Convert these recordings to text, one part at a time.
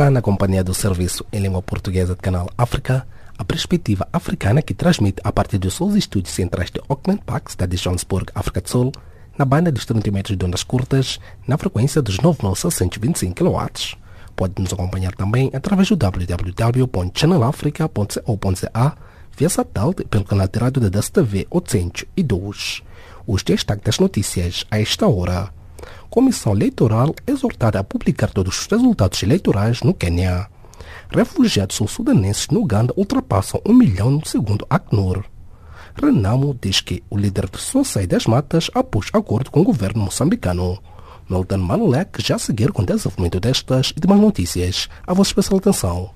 Está na companhia do serviço em língua portuguesa do canal África, a perspectiva africana que transmite a partir dos seus estúdios centrais de Auckland Park, cidade de Johannesburg, África do Sul, na banda dos 30 metros de ondas curtas, na frequência dos 9.625 kW. Pode nos acompanhar também através do www.channelafrica.co.za via satélite pelo canal de rádio da DSTV 802. Os destaques das notícias a esta hora. Comissão Eleitoral exortada a publicar todos os resultados eleitorais no Quênia. Refugiados sul-sudanenses no Uganda ultrapassam um milhão segundo Acnur. Renamo diz que o líder Som sai das matas após acordo com o governo moçambicano. Milton Malulek já a seguir com o desenvolvimento destas e demais notícias. A vossa especial atenção.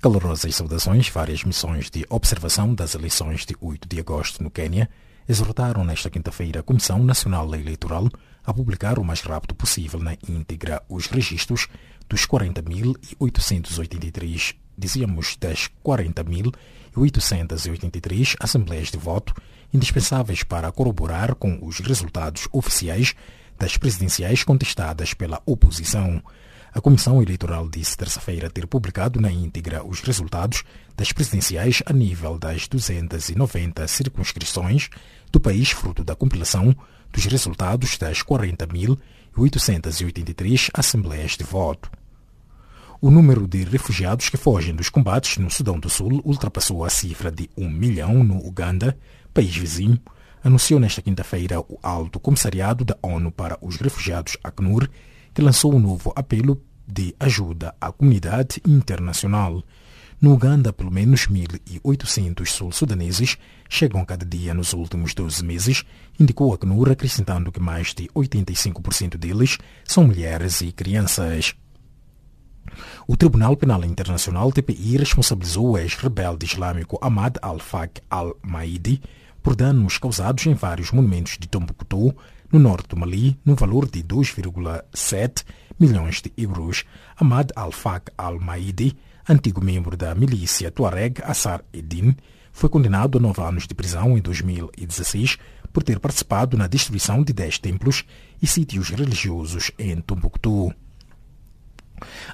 Calorosas saudações, várias missões de observação das eleições de 8 de agosto no Quênia exortaram nesta quinta-feira a Comissão Nacional Eleitoral a publicar o mais rápido possível na íntegra os registros dos 40.883, dizíamos das 40.883 assembleias de voto indispensáveis para corroborar com os resultados oficiais das presidenciais contestadas pela oposição. A Comissão Eleitoral disse terça-feira ter publicado na íntegra os resultados das presidenciais a nível das 290 circunscrições do país, fruto da compilação dos resultados das 40.883 assembleias de voto. O número de refugiados que fogem dos combates no Sudão do Sul ultrapassou a cifra de um milhão no Uganda, país vizinho, anunciou nesta quinta-feira o Alto Comissariado da ONU para os Refugiados, ACNUR, que lançou um novo apelo de ajuda à comunidade internacional. No Uganda, pelo menos 1.800 sul-sudaneses chegam cada dia nos últimos 12 meses, indicou a ACNUR, acrescentando que mais de 85% deles são mulheres e crianças. O Tribunal Penal Internacional TPI responsabilizou o ex-rebelde islâmico Ahmad al-Faq al-Maidi por danos causados em vários monumentos de Tombuctu, no norte do Mali, no valor de 2,7 milhões de euros. Ahmad al-Faq al-Maidi, antigo membro da milícia Tuareg Assar Eddin, foi condenado a nove anos de prisão em 2016 por ter participado na destruição de dez templos e sítios religiosos em Tombuctu.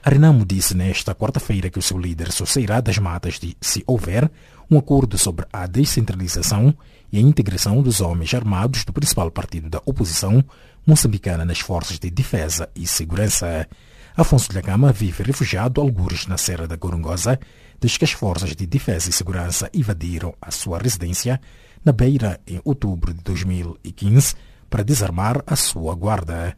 A Renamo disse nesta quarta-feira que o seu líder só sairá das matas de se houver um acordo sobre a descentralização e a integração dos homens armados do principal partido da oposição moçambicana nas forças de defesa e segurança. Afonso de Gama vive refugiado algures na Serra da Gorongosa desde que as forças de defesa e segurança invadiram a sua residência na Beira em outubro de 2015 para desarmar a sua guarda.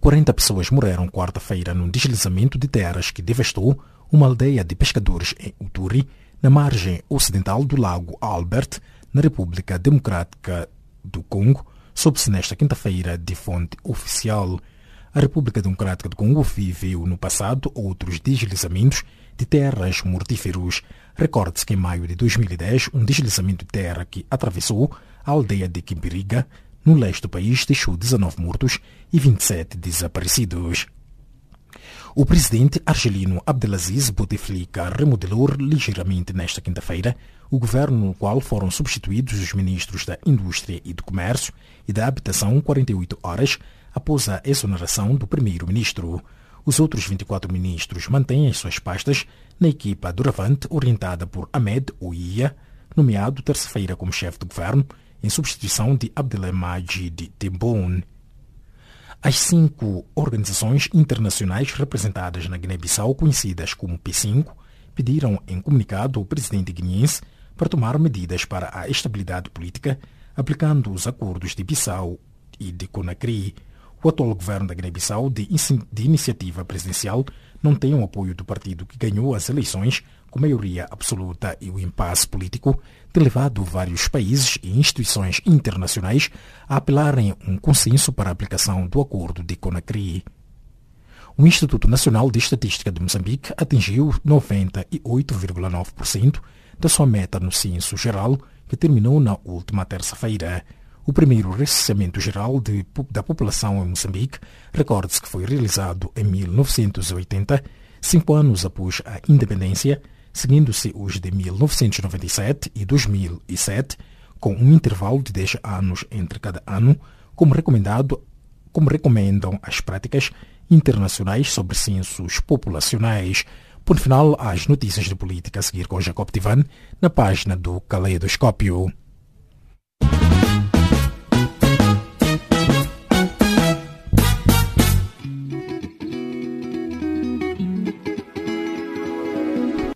40 pessoas morreram quarta-feira num deslizamento de terras que devastou uma aldeia de pescadores em Uturi, na margem ocidental do lago Albert, na República Democrática do Congo, soube-se nesta quinta-feira de fonte oficial. A República Democrática do Congo viveu no passado outros deslizamentos de terras mortíferos. Recorde-se que em maio de 2010, um deslizamento de terra que atravessou a aldeia de Quimbiriga, no leste do país, deixou 19 mortos e 27 desaparecidos. O presidente argelino Abdelaziz Bouteflika remodelou ligeiramente nesta quinta-feira o governo no qual foram substituídos os ministros da Indústria e do Comércio e da Habitação 48 horas após a exoneração do primeiro-ministro. Os outros 24 ministros mantêm as suas pastas na equipa Duravante orientada por Ahmed Ouia, nomeado terça-feira como chefe do governo, em substituição de Abdelmajid Tebboune. As cinco organizações internacionais representadas na Guiné-Bissau, conhecidas como P5, pediram em comunicado ao presidente guineense para tomar medidas para a estabilidade política, aplicando os acordos de Bissau e de Conakry. O atual governo da Guiné-Bissau, de, de iniciativa presidencial, não tem o apoio do partido que ganhou as eleições com maioria absoluta e o impasse político tem levado vários países e instituições internacionais a apelarem um consenso para a aplicação do acordo de Conakry. O Instituto Nacional de Estatística de Moçambique atingiu 98,9% da sua meta no censo geral, que terminou na última terça-feira. O primeiro recenseamento geral de, da população em Moçambique, recorde-se que foi realizado em 1980, cinco anos após a independência, seguindo-se os de 1997 e 2007, com um intervalo de 10 anos entre cada ano, como recomendado como recomendam as práticas internacionais sobre censos populacionais. Por final, as notícias de política a seguir com Jacob Tivan na página do Caleidoscópio.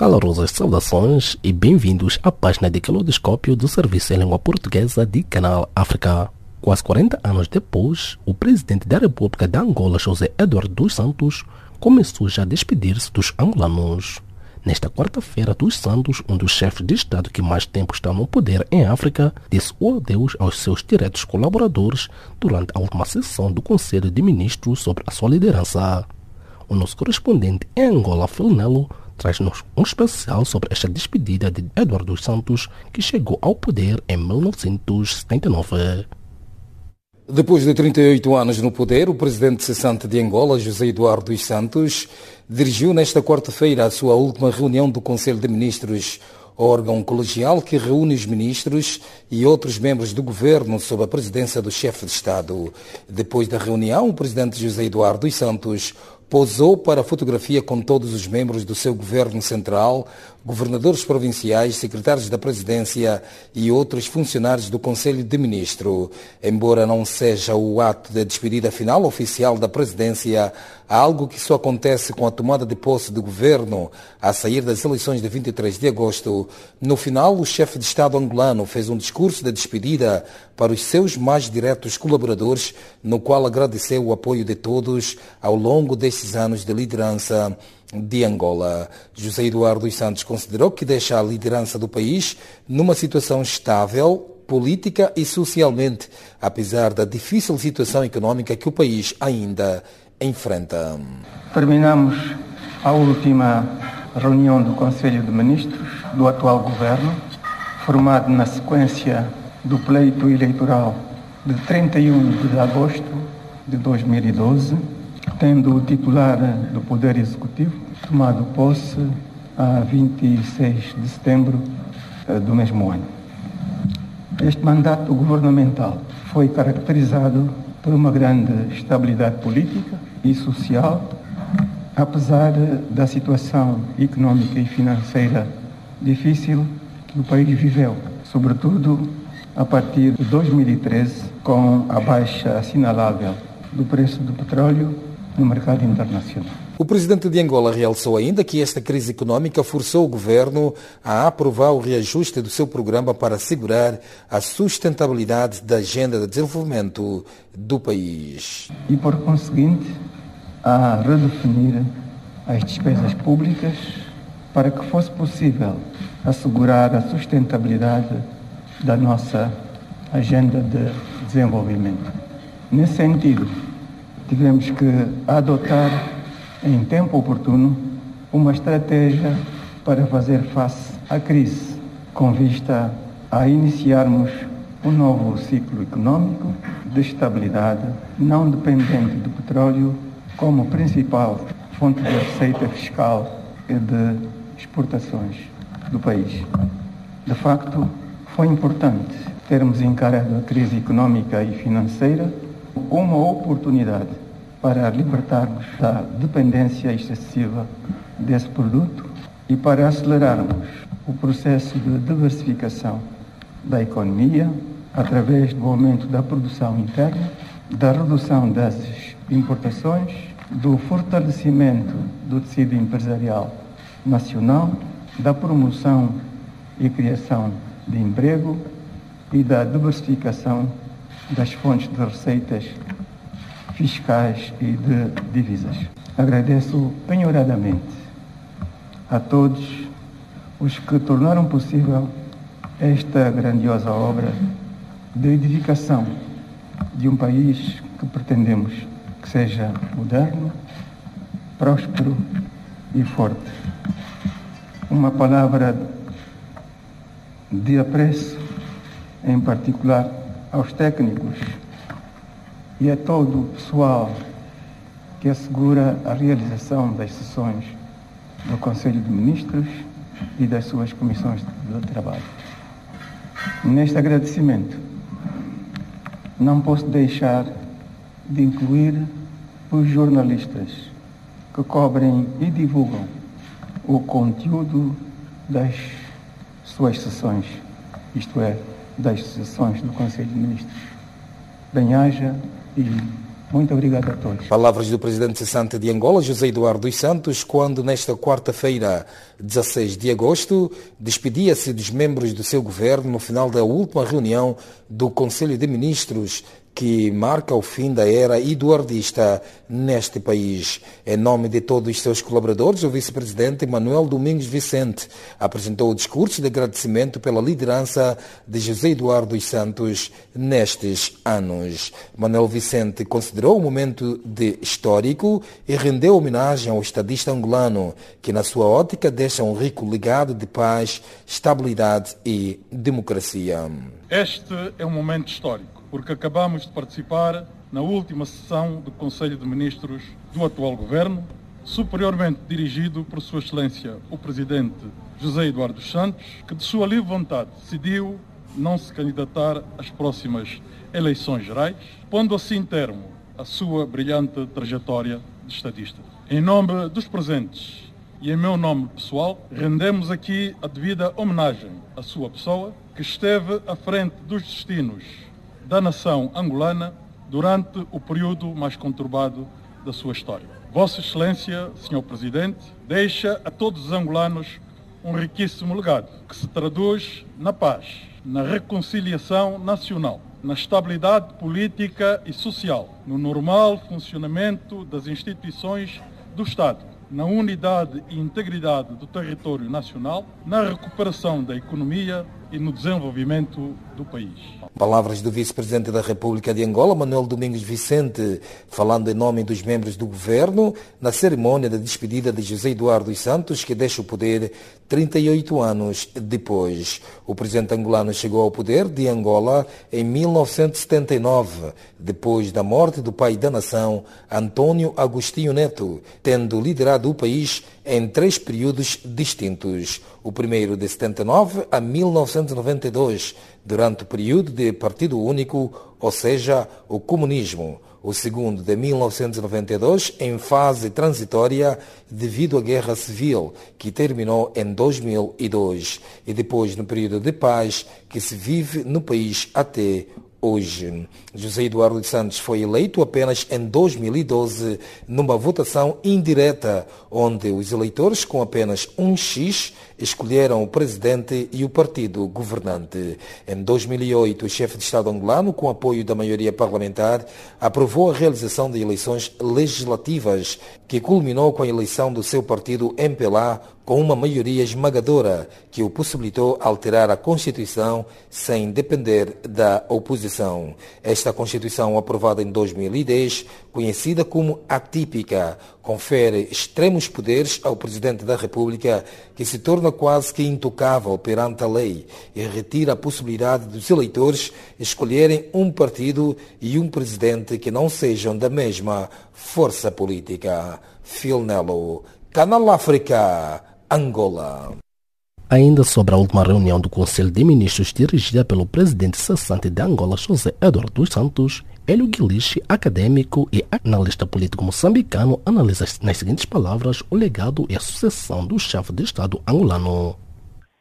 Calorosas saudações e bem-vindos à página de Caleidoscópio do Serviço em Língua Portuguesa de Canal África. Quase 40 anos depois, o presidente da República de Angola, José Eduardo dos Santos, começou já a despedir-se dos angolanos. Nesta quarta-feira dos Santos, um dos chefes de Estado que mais tempo está no poder em África, disse o adeus aos seus diretos colaboradores durante a última sessão do Conselho de Ministros sobre a sua liderança. O nosso correspondente em Angola, Felinelo, traz-nos um especial sobre esta despedida de Eduardo dos Santos, que chegou ao poder em 1979. Depois de 38 anos no poder, o presidente cessante de Angola, José Eduardo dos Santos, dirigiu nesta quarta-feira a sua última reunião do Conselho de Ministros, órgão colegial que reúne os ministros e outros membros do governo sob a presidência do chefe de Estado. Depois da reunião, o presidente José Eduardo dos Santos posou para a fotografia com todos os membros do seu governo central, governadores provinciais, secretários da presidência e outros funcionários do Conselho de Ministros. Embora não seja o ato de despedida final oficial da presidência, algo que só acontece com a tomada de posse do governo a sair das eleições de 23 de agosto. No final, o chefe de Estado angolano fez um discurso de despedida para os seus mais diretos colaboradores, no qual agradeceu o apoio de todos ao longo destes anos de liderança de Angola. José Eduardo dos Santos considerou que deixa a liderança do país numa situação estável, política e socialmente, apesar da difícil situação econômica que o país ainda enfrenta. Terminamos a última reunião do Conselho de Ministros do atual governo, formado na sequência do pleito eleitoral de 31 de agosto de 2012, tendo o titular do Poder Executivo tomado posse a 26 de setembro eh, do mesmo ano. Este mandato governamental foi caracterizado por uma grande estabilidade política e social, apesar da situação económica e financeira difícil que o país viveu, sobretudo a partir de 2013, com a baixa assinalável do preço do petróleo no mercado internacional. O presidente de Angola realçou ainda que esta crise econômica forçou o governo a aprovar o reajuste do seu programa para assegurar a sustentabilidade da agenda de desenvolvimento do país. E, por conseguinte, a redefinir as despesas públicas para que fosse possível assegurar a sustentabilidade da nossa agenda de desenvolvimento. Nesse sentido, tivemos que adotar em tempo oportuno uma estratégia para fazer face à crise, com vista a iniciarmos um novo ciclo econômico de estabilidade, não dependente do petróleo como principal fonte de receita fiscal e de exportações do país. De facto, foi importante termos encarado a crise econômica e financeira como uma oportunidade para libertarmos da dependência excessiva desse produto e para acelerarmos o processo de diversificação da economia através do aumento da produção interna, da redução das importações, do fortalecimento do tecido empresarial nacional, da promoção e criação de emprego e da diversificação das fontes de receitas fiscais e de divisas. Agradeço penhoradamente a todos os que tornaram possível esta grandiosa obra de edificação de um país que pretendemos que seja moderno, próspero e forte. Uma palavra de apreço, em particular aos técnicos e a todo o pessoal que assegura a realização das sessões do Conselho de Ministros e das suas comissões de trabalho. Neste agradecimento, não posso deixar de incluir os jornalistas que cobrem e divulgam o conteúdo das suas sessões, isto é, das sessões do Conselho de Ministros. Bem-haja muito obrigado a todos. Palavras do presidente cessante de Angola, José Eduardo dos Santos, quando nesta quarta-feira, 16 de agosto, despedia-se dos membros do seu governo no final da última reunião do Conselho de Ministros que marca o fim da era eduardista neste país. Em nome de todos os seus colaboradores, o vice-presidente Manuel Domingos Vicente apresentou o discurso de agradecimento pela liderança de José Eduardo dos Santos nestes anos. Manuel Vicente considerou o momento de histórico e rendeu homenagem ao estadista angolano, que na sua ótica deixa um rico legado de paz, estabilidade e democracia. Este é um momento histórico porque acabamos de participar na última sessão do Conselho de Ministros do atual governo, superiormente dirigido por Sua Excelência o Presidente José Eduardo Santos, que de sua livre vontade decidiu não se candidatar às próximas eleições gerais, pondo assim termo à sua brilhante trajetória de estadista. Em nome dos presentes e em meu nome pessoal, rendemos aqui a devida homenagem à sua pessoa, que esteve à frente dos destinos da nação angolana durante o período mais conturbado da sua história. Vossa Excelência, Senhor Presidente, deixa a todos os angolanos um riquíssimo legado que se traduz na paz, na reconciliação nacional, na estabilidade política e social, no normal funcionamento das instituições do Estado, na unidade e integridade do território nacional, na recuperação da economia e no desenvolvimento do país. Palavras do vice-presidente da República de Angola, Manuel Domingos Vicente, falando em nome dos membros do governo na cerimônia de despedida de José Eduardo Santos, que deixa o poder 38 anos depois. O presidente angolano chegou ao poder de Angola em 1979, depois da morte do pai da nação, Antônio Agostinho Neto, tendo liderado o país em três períodos distintos. O primeiro de 79 a 1992, durante o período de Partido Único, ou seja, o comunismo. O segundo de 1992, em fase transitória devido à Guerra Civil, que terminou em 2002. E depois no período de paz que se vive no país até hoje. José Eduardo dos Santos foi eleito apenas em 2012 numa votação indireta, onde os eleitores com apenas um X escolheram o presidente e o partido governante. Em 2008, o chefe de Estado angolano, com apoio da maioria parlamentar, aprovou a realização de eleições legislativas, que culminou com a eleição do seu partido MPLA com uma maioria esmagadora que o possibilitou alterar a Constituição sem depender da oposição. Esta Constituição, aprovada em 2010, conhecida como atípica, confere extremos poderes ao Presidente da República, que se torna quase que intocável perante a lei e retira a possibilidade dos eleitores escolherem um partido e um presidente que não sejam da mesma força política. Phil Nello, Canal África. Angola. Ainda sobre a última reunião do Conselho de Ministros dirigida pelo presidente cessante de Angola, José Eduardo dos Santos, Hélio Guilichi, acadêmico e analista político moçambicano, analisa nas seguintes palavras o legado e a sucessão do chefe de Estado angolano.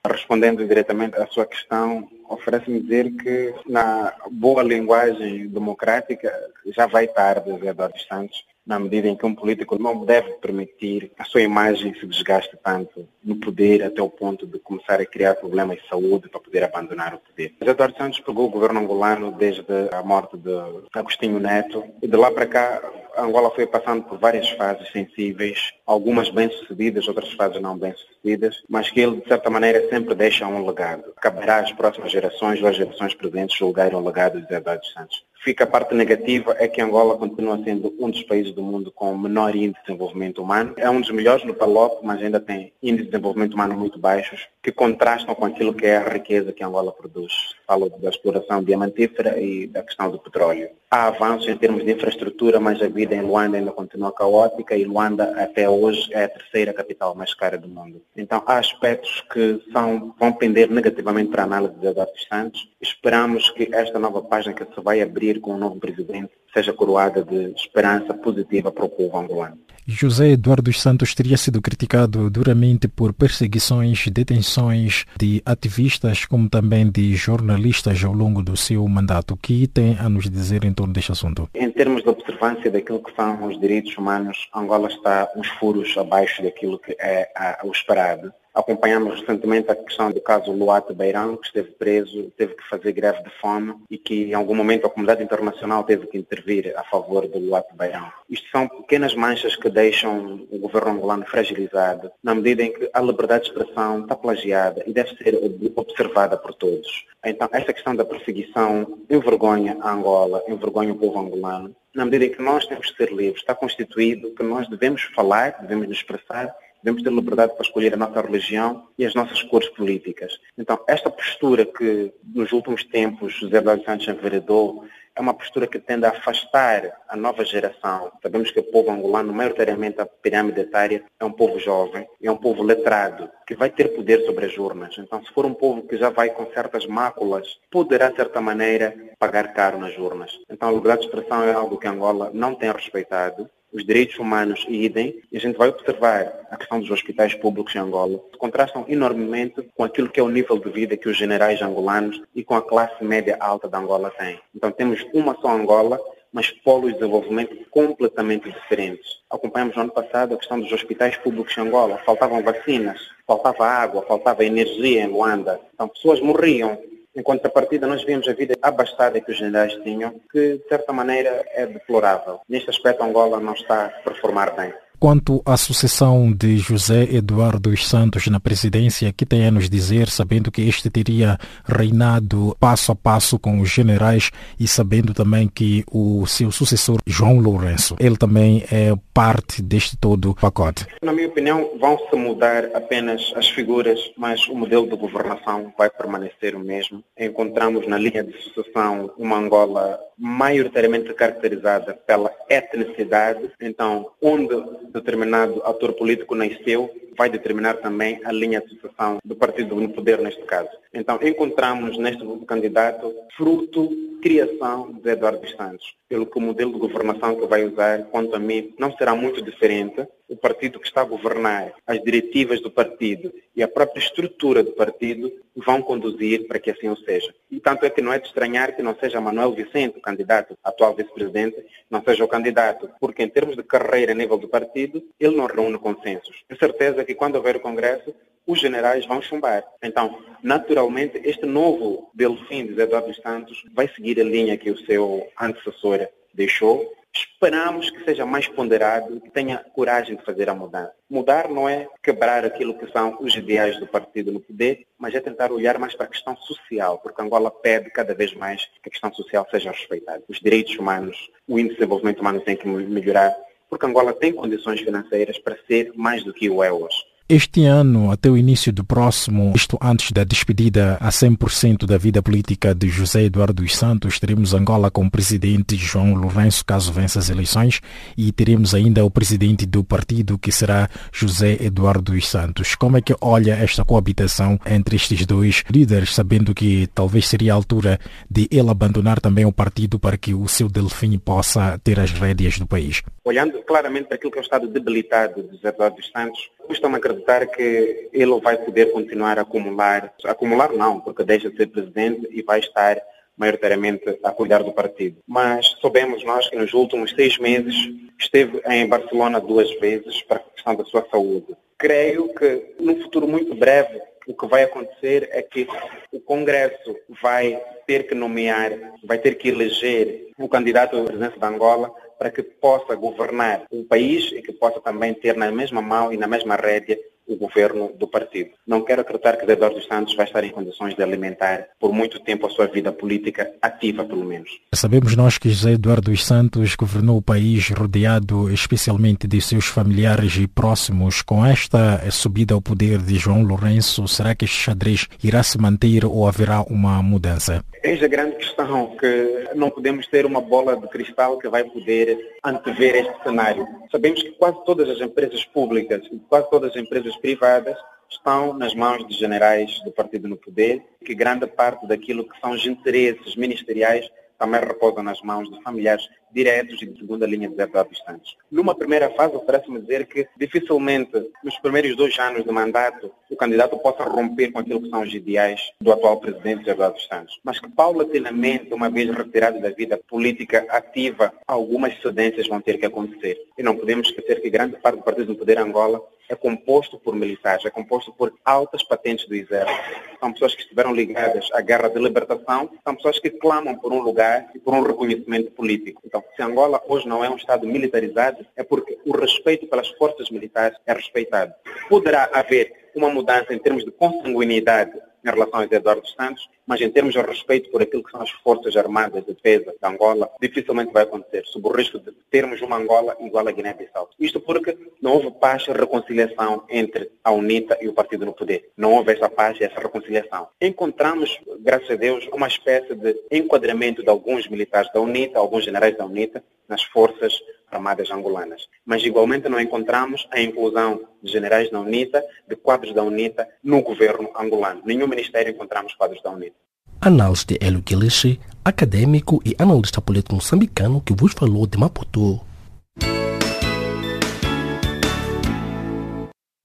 Respondendo diretamente à sua questão, oferece-me dizer que, na boa linguagem democrática, já vai tarde, Eduardo Santos, na medida em que um político não deve permitir a sua imagem se desgaste tanto no poder até o ponto de começar a criar problemas de saúde para poder abandonar o poder. José Eduardo Santos pegou o governo angolano desde a morte de Agostinho Neto e de lá para cá Angola foi passando por várias fases sensíveis, algumas bem-sucedidas, outras fases não bem-sucedidas, mas que ele, de certa maneira, sempre deixa um legado. Caberá às próximas gerações ou às gerações presentes julgarem o legado de José Eduardo Santos. Fica a parte negativa é que Angola continua sendo um dos países do mundo com menor índice de desenvolvimento humano. É um dos melhores no PALOP, mas ainda tem índices de desenvolvimento humano muito baixos, que contrastam com aquilo que é a riqueza que Angola produz. Falo da exploração diamantífera e da questão do petróleo. Há avanços em termos de infraestrutura, mas a vida em Luanda ainda continua caótica e Luanda até hoje é a terceira capital mais cara do mundo. Então há aspectos que são, vão pender negativamente para a análise de Eduardo Santos. Esperamos que esta nova página que se vai abrir com o novo presidente seja coroada de esperança positiva para o povo angolano. José Eduardo Santos teria sido criticado duramente por perseguições, detenções de ativistas, como também de jornalistas ao longo do seu mandato. O que tem a nos dizer em torno deste assunto? Em termos de observância daquilo que são os direitos humanos, Angola está uns furos abaixo daquilo que é o esperado. Acompanhamos recentemente a questão do caso Luate Beirão, que esteve preso, teve que fazer greve de fome e que em algum momento a comunidade internacional teve que intervir a favor do Luate Beirão. Isto são pequenas manchas que deixam o governo angolano fragilizado, na medida em que a liberdade de expressão está plagiada e deve ser observada por todos. Então, essa questão da perseguição envergonha a Angola, envergonha o povo angolano, na medida em que nós temos que ser livres. Está constituído que nós devemos falar, devemos nos expressar devemos ter liberdade para escolher a nossa religião e as nossas cores políticas. Então, esta postura que nos últimos tempos José Eduardo Santos enveredou é uma postura que tende a afastar a nova geração. Sabemos que o povo angolano, maioritariamente a pirâmide etária, é um povo jovem, é um povo letrado, que vai ter poder sobre as urnas. Então, se for um povo que já vai com certas máculas, poderá, de certa maneira, pagar caro nas urnas. Então, a liberdade de expressão é algo que Angola não tem respeitado os direitos humanos e idem, e a gente vai observar a questão dos hospitais públicos em Angola, que contrastam enormemente com aquilo que é o nível de vida que os generais angolanos e com a classe média alta da Angola têm. Então temos uma só Angola, mas polos de desenvolvimento completamente diferentes. Acompanhamos no ano passado a questão dos hospitais públicos em Angola. Faltavam vacinas, faltava água, faltava energia em Luanda. Então pessoas morriam em contrapartida, nós vimos a vida abastada que os generais tinham, que de certa maneira é deplorável. Neste aspecto, Angola não está a performar bem. Quanto à sucessão de José Eduardo dos Santos na presidência, que tem a nos dizer, sabendo que este teria reinado passo a passo com os generais e sabendo também que o seu sucessor, João Lourenço, ele também é parte deste todo pacote? Na minha opinião, vão se mudar apenas as figuras, mas o modelo de governação vai permanecer o mesmo. Encontramos na linha de sucessão uma Angola maioritariamente caracterizada pela etnicidade, então, onde determinado ator político nasceu, vai determinar também a linha de sucessão do partido no poder neste caso. Então encontramos neste candidato fruto, criação de Eduardo Santos. Pelo que o modelo de governação que vai usar, quanto a mim, não será muito diferente. O partido que está a governar, as diretivas do partido e a própria estrutura do partido vão conduzir para que assim o seja. E tanto é que não é de estranhar que não seja Manuel Vicente, o candidato atual vice-presidente, não seja o candidato, porque em termos de carreira a nível do partido, ele não reúne consensos. Tenho certeza que quando houver o Congresso, os generais vão chumbar. Então, naturalmente, este novo Delfim de Eduardo Santos vai seguir a linha que o seu antecessor deixou. Esperamos que seja mais ponderado, que tenha coragem de fazer a mudança. Mudar não é quebrar aquilo que são os ideais do partido no poder, mas é tentar olhar mais para a questão social, porque Angola pede cada vez mais que a questão social seja respeitada. Os direitos humanos, o índice de desenvolvimento humano tem que melhorar, porque Angola tem condições financeiras para ser mais do que o é hoje. Este ano, até o início do próximo, isto antes da despedida a 100% da vida política de José Eduardo dos Santos, teremos Angola com o presidente João Lourenço, caso vença as eleições, e teremos ainda o presidente do partido, que será José Eduardo dos Santos. Como é que olha esta coabitação entre estes dois líderes, sabendo que talvez seria a altura de ele abandonar também o partido para que o seu Delfim possa ter as rédeas do país? Olhando claramente para aquilo que é o estado debilitado de José Eduardo dos Santos, custa-me acreditar acreditar que ele vai poder continuar a acumular, acumular não, porque deixa de ser presidente e vai estar maioritariamente a cuidar do partido. Mas soubemos nós que nos últimos seis meses esteve em Barcelona duas vezes para a questão da sua saúde. Creio que num futuro muito breve o que vai acontecer é que o Congresso vai ter que nomear, vai ter que eleger o candidato à presidência de Angola para que possa governar o país e que possa também ter na mesma mão e na mesma rédea o governo do partido. Não quero acreditar que Eduardo dos Santos vai estar em condições de alimentar por muito tempo a sua vida política ativa, pelo menos. Sabemos nós que José Eduardo dos Santos governou o país rodeado especialmente de seus familiares e próximos. Com esta subida ao poder de João Lourenço, será que este xadrez irá se manter ou haverá uma mudança? Eis a grande questão, que não podemos ter uma bola de cristal que vai poder antever este cenário. Sabemos que quase todas as empresas públicas quase todas as empresas privadas estão nas mãos de generais do partido no poder, que grande parte daquilo que são os interesses ministeriais também repousam nas mãos de familiares diretos e de segunda linha de Eduardo Santos. Numa primeira fase, parece-me dizer que dificilmente nos primeiros dois anos de mandato o candidato possa romper com aquilo que são os ideais do atual presidente Eduardo Santos, mas que paulatinamente, uma vez retirado da vida política ativa, algumas cedências vão ter que acontecer. E não podemos esquecer que grande parte do Partido do Poder Angola é composto por militares, é composto por altas patentes do exército. São pessoas que estiveram ligadas à guerra de libertação, são pessoas que clamam por um lugar e por um reconhecimento político. Então, se Angola hoje não é um Estado militarizado, é porque o respeito pelas forças militares é respeitado. Poderá haver uma mudança em termos de consanguinidade em relação a Eduardo Santos, mas em termos de respeito por aquilo que são as Forças Armadas de Defesa de Angola, dificilmente vai acontecer, sob o risco de termos uma Angola igual à Guiné-Bissau. Isto porque não houve paz e reconciliação entre a UNITA e o partido no poder. Não houve essa paz e essa reconciliação. Encontramos, graças a Deus, uma espécie de enquadramento de alguns militares da UNITA, alguns generais da UNITA, nas forças armadas angolanas. Mas igualmente não encontramos a inclusão de generais da UNITA, de quadros da UNITA no governo angolano. Nenhum ministério encontramos quadros da UNITA. Análise de Hélio Guilichi, acadêmico e analista político moçambicano que vos falou de Maputo.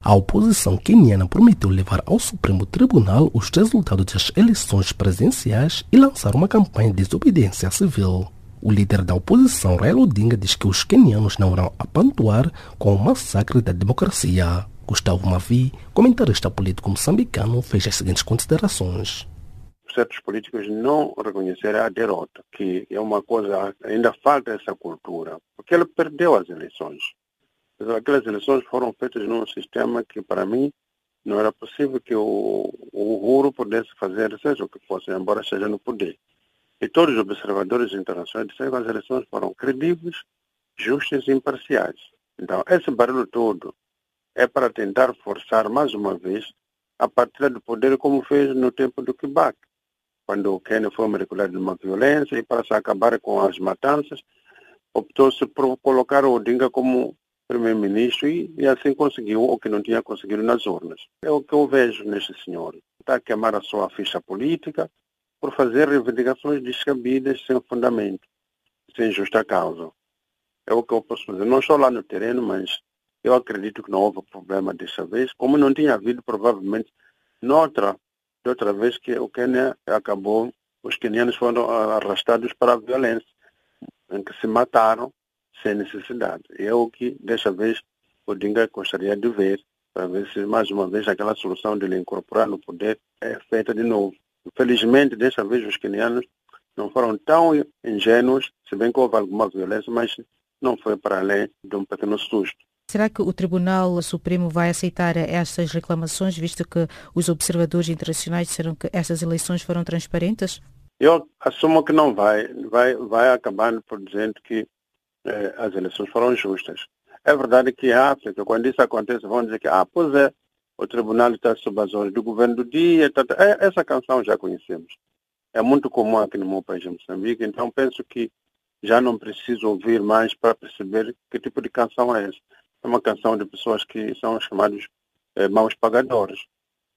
A oposição queniana prometeu levar ao Supremo Tribunal os resultados das eleições presidenciais e lançar uma campanha de desobediência civil. O líder da oposição, Raila Odinga, diz que os quenianos não irão apantoar com o massacre da democracia. Gustavo Mavi, comentarista político moçambicano, fez as seguintes considerações certos políticos não reconhecerem a derrota, que é uma coisa, ainda falta essa cultura, porque ele perdeu as eleições. Aquelas eleições foram feitas num sistema que, para mim, não era possível que o, o pudesse fazer seja o que fosse, embora esteja no poder. E todos os observadores internacionais disseram que as eleições foram credíveis, justas e imparciais. Então, esse barulho todo é para tentar forçar mais uma vez a partilha do poder como fez no tempo do Quebec, quando o Quênia foi mergulhado numa violência e para se acabar com as matanças, optou-se por colocar o Odinga como primeiro-ministro e, e, assim conseguiu o que não tinha conseguido nas urnas. É o que eu vejo neste senhor. Está a queimar a sua ficha política, por fazer reivindicações descabidas sem fundamento, sem justa causa. É o que eu posso fazer. Não estou lá no terreno, mas eu acredito que não houve problema desta vez, como não tinha havido provavelmente noutra, outra vez que o Quênia acabou, os quenianos foram arrastados para a violência, em que se mataram sem necessidade. É o que desta vez o Dinga gostaria de ver, para ver se mais uma vez aquela solução de lhe incorporar no poder é feita de novo. Infelizmente, desta vez, os quenianos não foram tão ingênuos, se bem que houve alguma violência, mas não foi para além de um pequeno susto. Será que o Tribunal Supremo vai aceitar estas reclamações, visto que os observadores internacionais disseram que estas eleições foram transparentes? Eu assumo que não vai. Vai, vai acabar por dizer que eh, as eleições foram justas. É verdade que a África, quando isso acontece, vão dizer que, ah, pois é, o tribunal está sob as ordens do governo do dia. Tá, tá. É, essa canção já conhecemos. É muito comum aqui no meu país, Moçambique, então penso que já não preciso ouvir mais para perceber que tipo de canção é essa. É uma canção de pessoas que são chamados é, maus pagadores.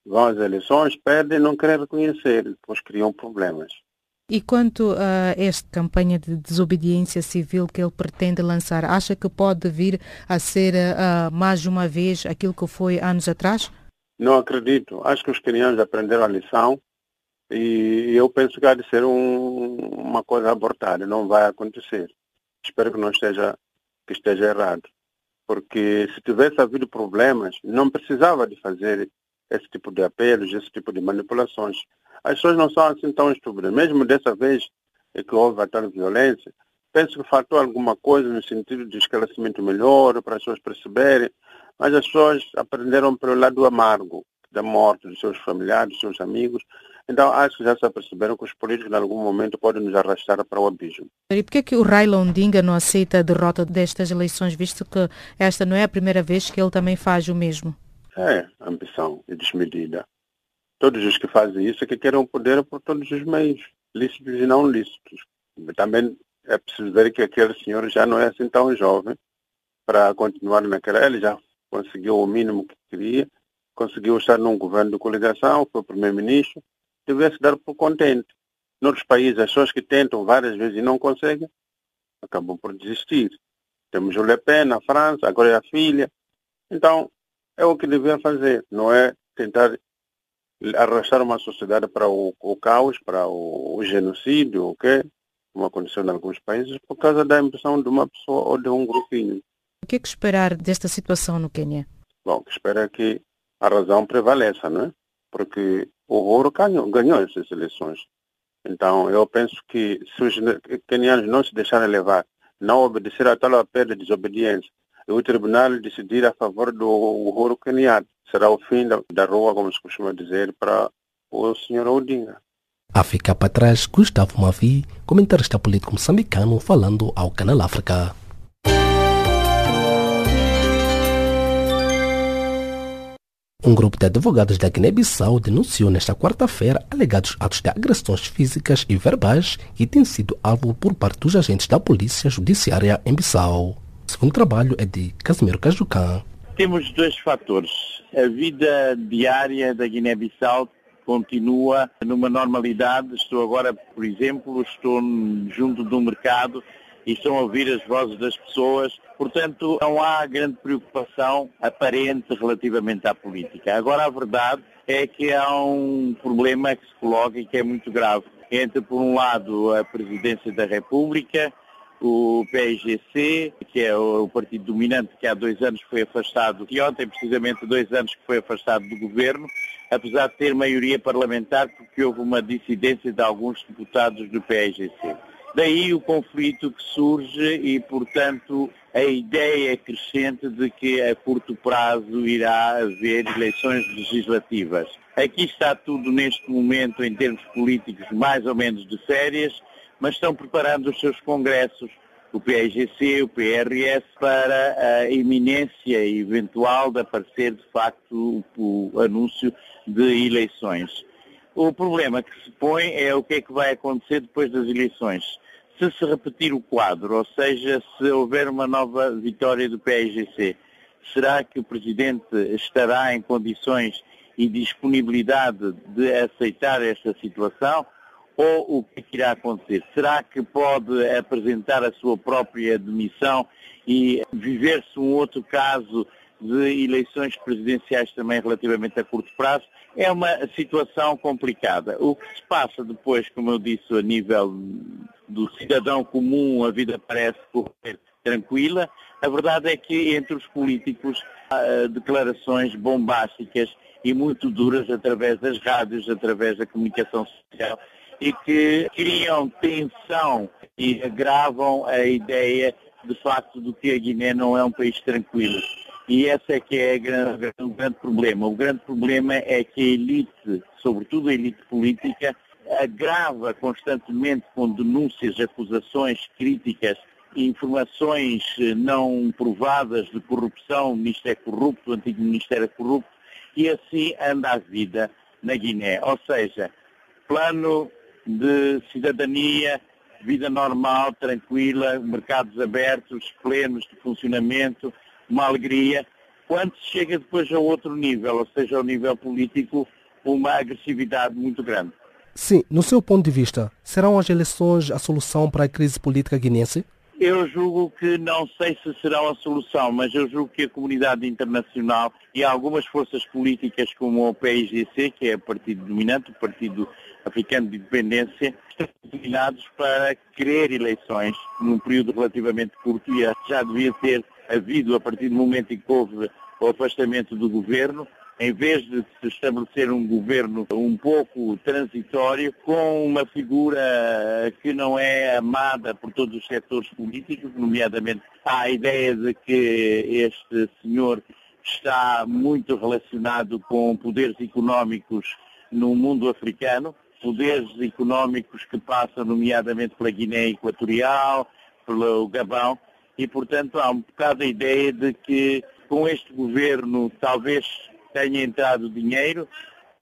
Vão às eleições, perdem, não querem reconhecer, depois criam problemas. E quanto a esta campanha de desobediência civil que ele pretende lançar, acha que pode vir a ser uh, mais uma vez aquilo que foi anos atrás? Não acredito. Acho que os quenianos aprenderam a lição e eu penso que há de ser um, uma coisa abortada, não vai acontecer. Espero que não esteja, que esteja errado. Porque se tivesse havido problemas, não precisava de fazer esse tipo de apelos, esse tipo de manipulações as pessoas não são assim tão estúpidas. Mesmo dessa vez que houve a tal violência, penso que faltou alguma coisa no sentido de esclarecimento melhor, para as pessoas perceberem, mas as pessoas aprenderam pelo lado amargo da morte dos seus familiares, dos seus amigos. Então, acho que já se aperceberam que os políticos, em algum momento, podem nos arrastar para o abismo. E por que, é que o Raila Ondinga não aceita a derrota destas eleições, visto que esta não é a primeira vez que ele também faz o mesmo? É, ambição e desmedida. Todos os que fazem isso é que querem o poder por todos os meios, lícitos e não lícitos. Também é preciso ver que aquele senhor já não é assim tão jovem para continuar naquela. Ele já conseguiu o mínimo que queria, conseguiu estar num governo de coligação, foi primeiro-ministro, devia se dar por contente. Noutros países, as pessoas que tentam várias vezes e não conseguem, acabam por desistir. Temos o Le Pen na França, agora é a filha. Então, é o que devia fazer, não é tentar arrastar uma sociedade para o, o caos, para o, o genocídio, ok? Como aconteceu em alguns países, por causa da impressão de uma pessoa ou de um grupinho. O que é que esperar desta situação no Quênia? Bom, espera é que a razão prevaleça, não é? Porque o ouro ganhou, ganhou essas eleições. Então, eu penso que se os quenianos não se deixarem levar, não obedecer a tal apelo de desobediência, o tribunal decidir a favor do ouro queniano, será o fim da, da rua, como se costuma dizer, para o senhor Odinga. A ficar para trás, Gustavo Mavi, comentarista político moçambicano, falando ao Canal África. Um grupo de advogados da Guiné-Bissau denunciou nesta quarta-feira alegados atos de agressões físicas e verbais que têm sido alvo por parte dos agentes da Polícia Judiciária em Bissau. Segundo trabalho é de Casimiro Cajucã. Temos dois fatores a vida diária da Guiné-Bissau continua numa normalidade. Estou agora, por exemplo, estou junto do mercado e estão a ouvir as vozes das pessoas. Portanto, não há grande preocupação aparente relativamente à política. Agora, a verdade é que há um problema que se coloca e que é muito grave. Entre, por um lado, a Presidência da República, o PIGC, que é o partido dominante que há dois anos foi afastado, e ontem precisamente dois anos que foi afastado do governo, apesar de ter maioria parlamentar, porque houve uma dissidência de alguns deputados do PIGC. Daí o conflito que surge e, portanto, a ideia crescente de que a curto prazo irá haver eleições legislativas. Aqui está tudo neste momento, em termos políticos, mais ou menos de férias mas estão preparando os seus congressos, o PIGC, o PRS, para a iminência eventual de aparecer, de facto, o, o anúncio de eleições. O problema que se põe é o que é que vai acontecer depois das eleições. Se se repetir o quadro, ou seja, se houver uma nova vitória do PIGC, será que o Presidente estará em condições e disponibilidade de aceitar esta situação? Ou o que, é que irá acontecer? Será que pode apresentar a sua própria demissão e viver-se um outro caso de eleições presidenciais também relativamente a curto prazo? É uma situação complicada. O que se passa depois, como eu disse, a nível do cidadão comum, a vida parece correr tranquila. A verdade é que entre os políticos há declarações bombásticas e muito duras através das rádios, através da comunicação social, e que criam tensão e agravam a ideia de facto de que a Guiné não é um país tranquilo. E esse é que é o grande problema. O grande problema é que a elite, sobretudo a elite política, agrava constantemente com denúncias, acusações, críticas, informações não provadas de corrupção, o ministro é corrupto, o antigo ministério é corrupto, e assim anda a vida na Guiné. Ou seja, plano de cidadania, vida normal, tranquila, mercados abertos, plenos de funcionamento, uma alegria. Quando se chega depois a outro nível, ou seja, ao nível político, uma agressividade muito grande. Sim, no seu ponto de vista, serão as eleições a solução para a crise política guinense? Eu julgo que não sei se serão a solução, mas eu julgo que a comunidade internacional e algumas forças políticas como o PIGC, que é o partido dominante, o Partido Africano de Independência, estão determinados para querer eleições num período relativamente curto e já devia ter havido a partir do momento em que houve o afastamento do governo, em vez de se estabelecer um governo um pouco transitório, com uma figura que não é amada por todos os setores políticos, nomeadamente há a ideia de que este senhor está muito relacionado com poderes económicos no mundo africano, poderes económicos que passam nomeadamente pela Guiné Equatorial, pelo Gabão, e portanto há um bocado a ideia de que com este governo talvez tenha entrado dinheiro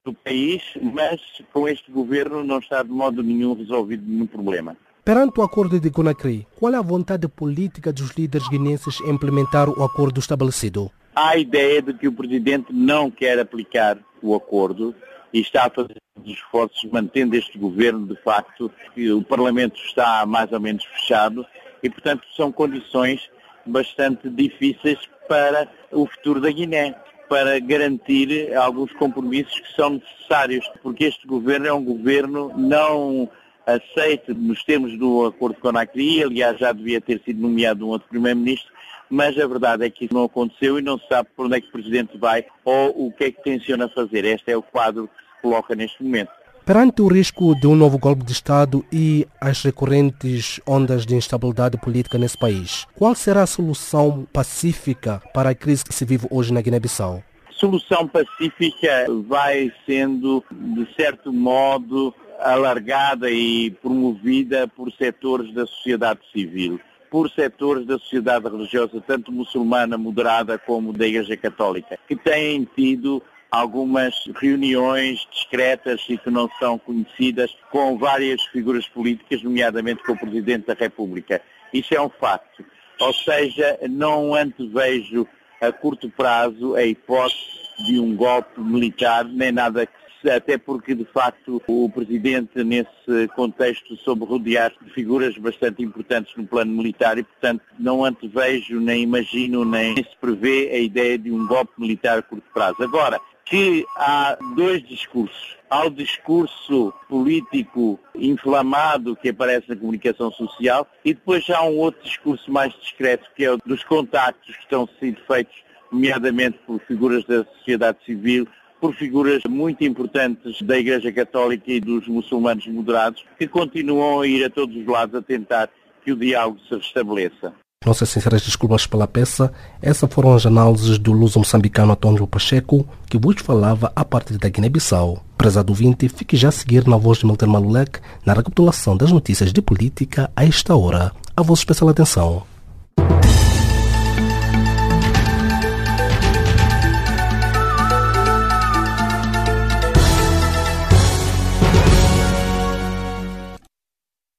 do país, mas com este governo não está de modo nenhum resolvido nenhum problema. Perante o acordo de Conakry, qual é a vontade política dos líderes guinenses em implementar o acordo estabelecido? Há a ideia de que o presidente não quer aplicar o acordo e está a fazer esforços mantendo este governo, de facto, que o Parlamento está mais ou menos fechado e, portanto, são condições bastante difíceis para o futuro da Guiné para garantir alguns compromissos que são necessários, porque este governo é um governo não aceito nos termos do acordo com a Conakry, aliás já devia ter sido nomeado um outro primeiro-ministro, mas a verdade é que isso não aconteceu e não se sabe por onde é que o Presidente vai ou o que é que tenciona fazer. Este é o quadro que se coloca neste momento. Perante o risco de um novo golpe de Estado e as recorrentes ondas de instabilidade política nesse país, qual será a solução pacífica para a crise que se vive hoje na Guiné-Bissau? Solução pacífica vai sendo, de certo modo, alargada e promovida por setores da sociedade civil, por setores da sociedade religiosa, tanto muçulmana moderada como da Igreja Católica, que têm tido algumas reuniões discretas e que não são conhecidas com várias figuras políticas, nomeadamente com o Presidente da República. Isso é um facto. Ou seja, não antevejo a curto prazo a hipótese de um golpe militar, nem nada até porque, de facto, o Presidente, nesse contexto, soube rodear de figuras bastante importantes no plano militar e, portanto, não antevejo, nem imagino, nem se prevê a ideia de um golpe militar a curto prazo. Agora, que há dois discursos. Há o discurso político inflamado que aparece na comunicação social e depois há um outro discurso mais discreto que é o dos contactos que estão sendo feitos, nomeadamente por figuras da sociedade civil, por figuras muito importantes da Igreja Católica e dos muçulmanos moderados, que continuam a ir a todos os lados a tentar que o diálogo se restabeleça. Nossas sinceras desculpas pela peça. Essas foram as análises do luso moçambicano Antônio Pacheco, que vos falava a partir da Guiné-Bissau. Prezado ouvinte, fique já a seguir na voz de Milton Malulek na recapitulação das notícias de política a esta hora. A vossa especial atenção.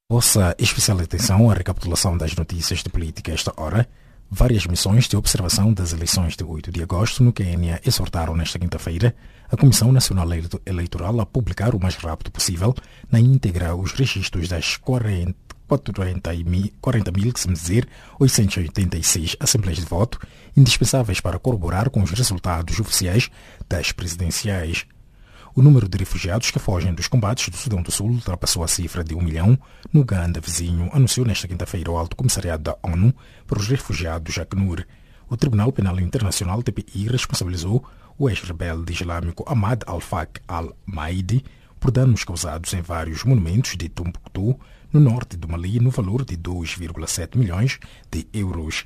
Vossa especial atenção à recapitulação das notícias de política esta hora. Várias missões de observação das eleições de 8 de agosto no Quênia exortaram nesta quinta-feira a Comissão Nacional Eleitoral a publicar o mais rápido possível na íntegra os registros das 40 40.886 assembleias de voto indispensáveis para corroborar com os resultados oficiais das presidenciais. O número de refugiados que fogem dos combates do Sudão do Sul ultrapassou a cifra de um milhão. No Uganda, vizinho, anunciou nesta quinta-feira o Alto Comissariado da ONU para os Refugiados, ACNUR. O Tribunal Penal Internacional, TPI, responsabilizou o ex-rebelde islâmico Ahmad al-Faq al-Maidi por danos causados em vários monumentos de Tumbuktu, no norte do Mali, no valor de 2,7 milhões de euros.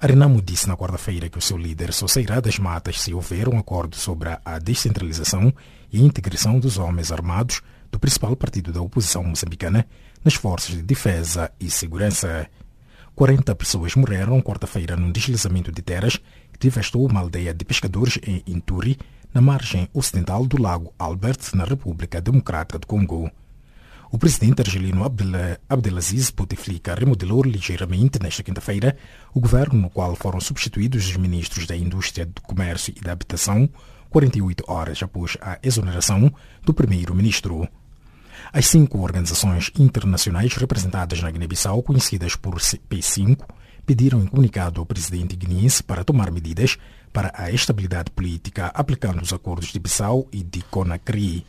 A Renamo disse na quarta-feira que o seu líder só sairá das matas se houver um acordo sobre a descentralização e integração dos homens armados do principal partido da oposição moçambicana nas forças de defesa e segurança. 40 pessoas morreram quarta-feira num deslizamento de terras que devastou uma aldeia de pescadores em Inturi, na margem ocidental do lago Albert, na República Democrática do Congo. O presidente argelino Abdelaziz Bouteflika remodelou ligeiramente nesta quinta-feira o governo no qual foram substituídos os ministros da Indústria, do Comércio e da Habitação 48 horas após a exoneração do primeiro-ministro. As cinco organizações internacionais representadas na Guiné-Bissau, conhecidas por P5, pediram em comunicado ao presidente guineense para tomar medidas para a estabilidade política aplicando os acordos de Bissau e de Conakry.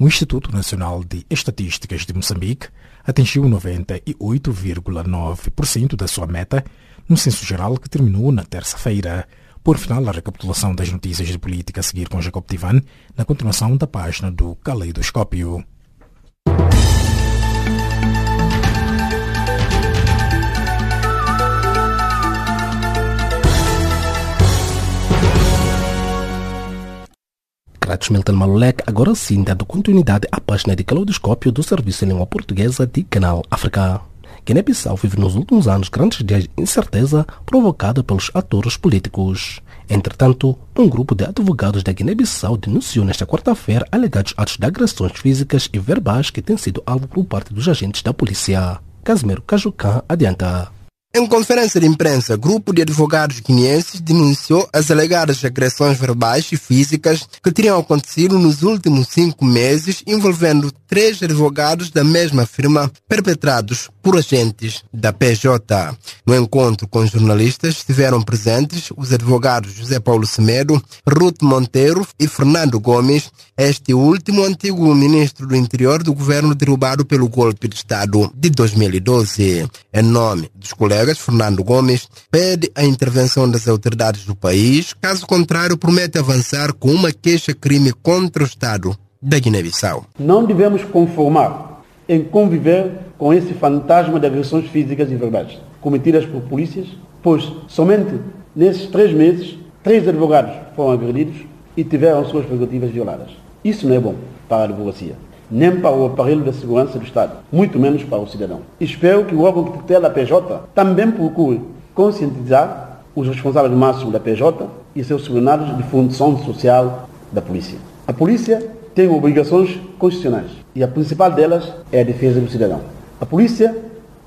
O Instituto Nacional de Estatísticas de Moçambique atingiu 98,9% da sua meta no censo geral que terminou na terça-feira. Por final, a recapitulação das notícias de política a seguir com Jacob Tivan, na continuação da página do Caleidoscópio. Kratos Milton Malulek agora sim dando continuidade à página de caleidoscópio do Serviço em Língua Portuguesa de Canal África. Guiné-Bissau vive nos últimos anos grandes dias de incerteza provocada pelos atores políticos. Entretanto, um grupo de advogados da Guiné-Bissau denunciou nesta quarta-feira alegados atos de agressões físicas e verbais que têm sido alvo por parte dos agentes da polícia. Casimiro Cajucan adianta. Em conferência de imprensa, grupo de advogados guineenses denunciou as alegadas agressões verbais e físicas que teriam acontecido nos últimos cinco meses, envolvendo três advogados da mesma firma, perpetrados por agentes da PJ. No encontro com jornalistas estiveram presentes os advogados José Paulo Semedo, Ruth Monteiro e Fernando Gomes, este último antigo ministro do interior do governo derrubado pelo golpe de Estado de 2012. Em nome dos colegas Fernando Gomes, pede a intervenção das autoridades do país, caso contrário, promete avançar com uma queixa-crime contra o Estado da Guiné-Bissau. Não devemos conformar em conviver com esse fantasma de agressões físicas e verbais cometidas por polícias, pois somente nesses três meses, três advogados foram agredidos e tiveram suas prerrogativas violadas. Isso não é bom para a advocacia nem para o aparelho da segurança do Estado, muito menos para o cidadão. Espero que o órgão que tutela a PJ também procure conscientizar os responsáveis máximos da PJ e seus subordinados de função social da polícia. A polícia tem obrigações constitucionais e a principal delas é a defesa do cidadão. A polícia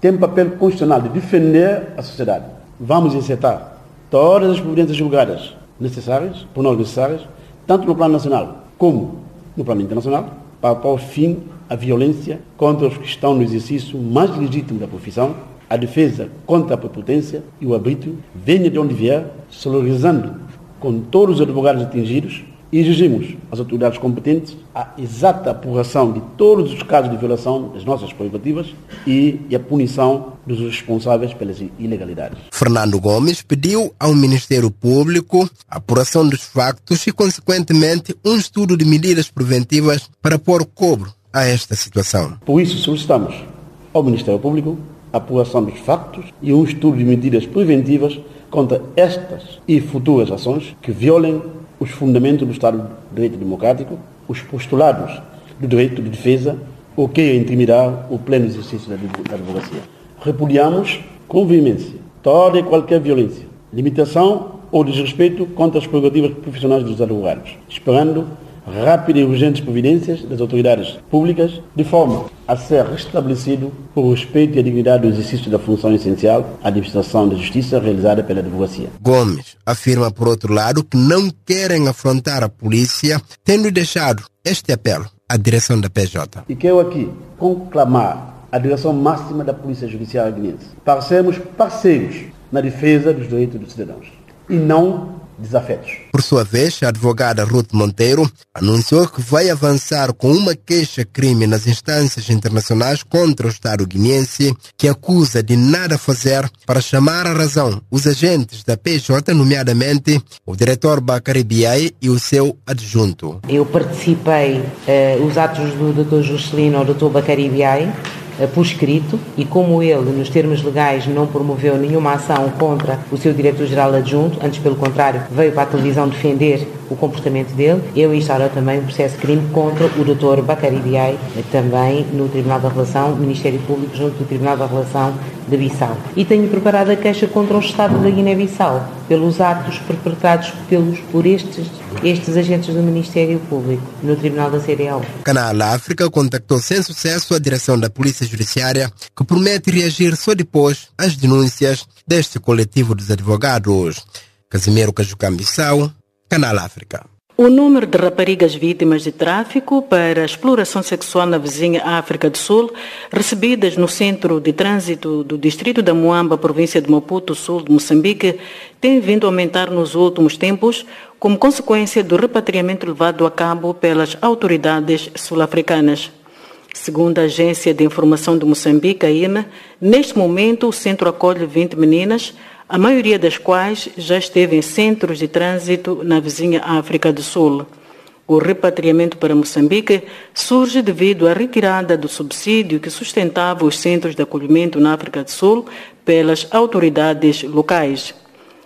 tem um papel constitucional de defender a sociedade. Vamos insetar todas as providências julgadas necessárias, por nós necessárias, tanto no plano nacional como no plano internacional, para pôr fim à violência contra os que estão no exercício mais legítimo da profissão, a defesa contra a prepotência e o arbítrio, venha de onde vier, solidarizando com todos os advogados atingidos e exigimos às autoridades competentes a exata apuração de todos os casos de violação das nossas prerrogativas e a punição dos responsáveis pelas ilegalidades. Fernando Gomes pediu ao Ministério Público a apuração dos factos e, consequentemente, um estudo de medidas preventivas para pôr cobro a esta situação. Por isso, solicitamos ao Ministério Público a apuração dos factos e um estudo de medidas preventivas contra estas e futuras ações que violem os fundamentos do Estado de Direito Democrático, os postulados do direito de defesa ou queira intimidar o pleno exercício da advocacia. Repudiamos com veemência toda e qualquer violência, limitação ou desrespeito contra as prerrogativas profissionais dos advogados, esperando rápidas e urgentes providências das autoridades públicas, de forma a ser restabelecido o respeito e a dignidade do exercício da função essencial, a administração da justiça realizada pela advocacia. Gomes afirma, por outro lado, que não querem afrontar a polícia, tendo deixado este apelo à direção da PJ. E quero aqui conclamar a direção máxima da Polícia Judiciária guinense para sermos parceiros na defesa dos direitos dos cidadãos e não desafetos. Por sua vez, a advogada Ruth Monteiro anunciou que vai avançar com uma queixa-crime nas instâncias internacionais contra o Estado guineense, que acusa de nada fazer para chamar à razão os agentes da PJ, nomeadamente o diretor Bacari Biai e o seu adjunto. Eu participei eh, os atos do Dr. Juscelino ao Dr. Bacari Biai, eh, por escrito e como ele, nos termos legais, não promoveu nenhuma ação contra o seu diretor-geral adjunto, antes pelo contrário, veio para a televisão defender o comportamento dele, eu instaurei também um processo de crime contra o Dr. Bacari Biai, também no Tribunal da Relação, Ministério Público, junto do Tribunal da Relação de Bissau. E tenho preparado a queixa contra o Estado da Guiné-Bissau, pelos atos perpetrados pelos, por estes, estes agentes do Ministério Público, no Tribunal da CDAO. Canal África contactou sem sucesso a direção da Polícia Judiciária, que promete reagir só depois às denúncias deste coletivo dos advogados. Casimiro Cajucam Bissau, Canal África. O número de raparigas vítimas de tráfico para exploração sexual na vizinha África do Sul, recebidas no centro de trânsito do distrito da Moamba, província de Maputo, sul de Moçambique, tem vindo a aumentar nos últimos tempos, como consequência do repatriamento levado a cabo pelas autoridades sul-africanas. Segundo a Agência de Informação de Moçambique, a INA, neste momento o centro acolhe 20 meninas, a maioria das quais já esteve em centros de trânsito na vizinha África do Sul. O repatriamento para Moçambique surge devido à retirada do subsídio que sustentava os centros de acolhimento na África do Sul pelas autoridades locais.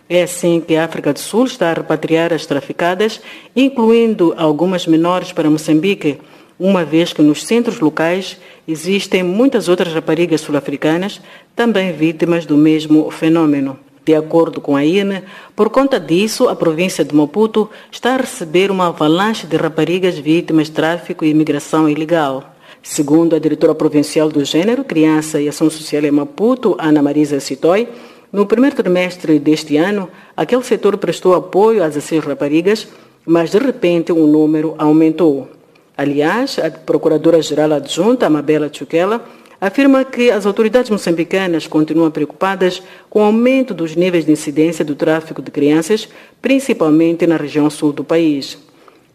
É assim que a África do Sul está a repatriar as traficadas, incluindo algumas menores para Moçambique, uma vez que nos centros locais existem muitas outras raparigas sul-africanas também vítimas do mesmo fenômeno. De acordo com a INE, por conta disso, a província de Maputo está a receber uma avalanche de raparigas vítimas de tráfico e imigração ilegal. Segundo a diretora provincial do Gênero, Criança e Ação Social em Maputo, Ana Marisa Citói, no primeiro trimestre deste ano, aquele setor prestou apoio às 16 raparigas, mas de repente o número aumentou. Aliás, a Procuradora-Geral Adjunta, Amabela Chuquela, afirma que as autoridades moçambicanas continuam preocupadas com o aumento dos níveis de incidência do tráfico de crianças, principalmente na região sul do país.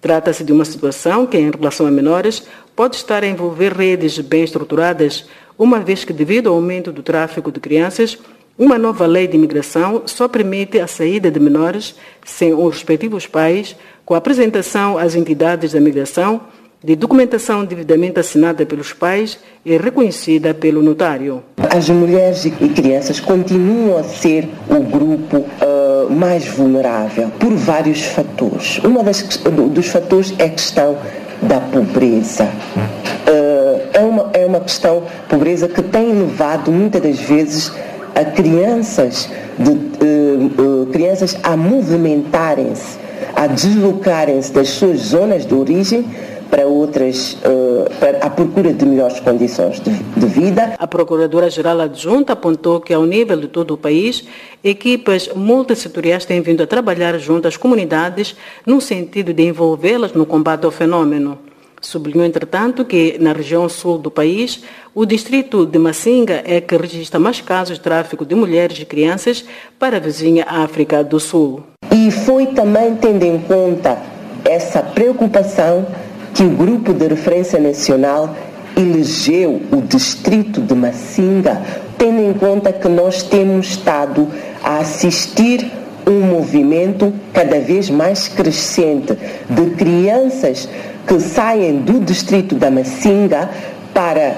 Trata-se de uma situação que, em relação a menores, pode estar a envolver redes bem estruturadas, uma vez que, devido ao aumento do tráfico de crianças, uma nova lei de imigração só permite a saída de menores sem os respectivos pais, com a apresentação às entidades da migração de documentação devidamente assinada pelos pais e reconhecida pelo notário. As mulheres e crianças continuam a ser o grupo uh, mais vulnerável por vários fatores. Um dos fatores é a questão da pobreza. Uh, é, uma, é uma questão, pobreza, que tem levado muitas das vezes a crianças, de, uh, crianças a movimentarem-se, a deslocarem-se das suas zonas de origem para outras, uh, para a procura de melhores condições de, de vida. A Procuradora-Geral Adjunta apontou que, ao nível de todo o país, equipas multissetoriais têm vindo a trabalhar junto às comunidades no sentido de envolvê-las no combate ao fenômeno. Sublinhou, entretanto, que na região sul do país, o distrito de Massinga é que registra mais casos de tráfico de mulheres e crianças para a vizinha África do Sul. E foi também tendo em conta essa preocupação que o Grupo de Referência Nacional elegeu o distrito de Massinga, tendo em conta que nós temos estado a assistir um movimento cada vez mais crescente de crianças que saem do distrito da Massinga para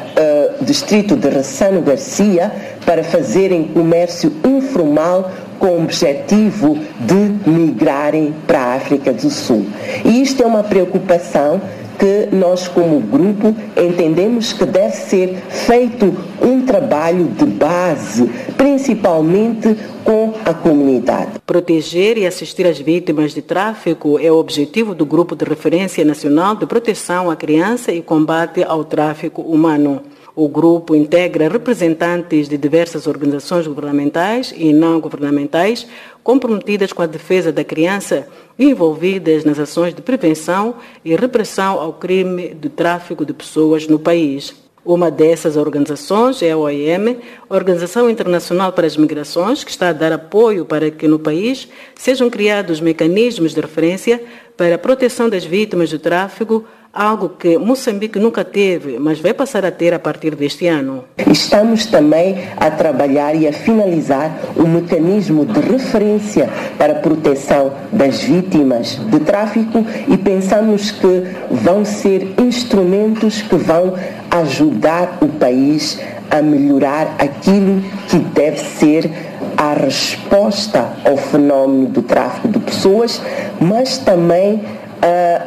o uh, distrito de Ressano Garcia para fazerem comércio informal com o objetivo de migrarem para a África do Sul. E isto é uma preocupação que nós, como grupo, entendemos que deve ser feito um trabalho de base, principalmente com a comunidade. Proteger e assistir as vítimas de tráfico é o objetivo do Grupo de Referência Nacional de Proteção à Criança e Combate ao Tráfico Humano. O grupo integra representantes de diversas organizações governamentais e não governamentais comprometidas com a defesa da criança envolvidas nas ações de prevenção e repressão ao crime de tráfico de pessoas no país. Uma dessas organizações é a OIM, Organização Internacional para as Migrações, que está a dar apoio para que no país sejam criados mecanismos de referência para a proteção das vítimas do tráfico, algo que Moçambique nunca teve, mas vai passar a ter a partir deste ano. Estamos também a trabalhar e a finalizar o mecanismo de referência para a proteção das vítimas de tráfico e pensamos que vão ser instrumentos que vão ajudar o país a melhorar aquilo que deve ser a resposta ao fenômeno do tráfico de pessoas, mas também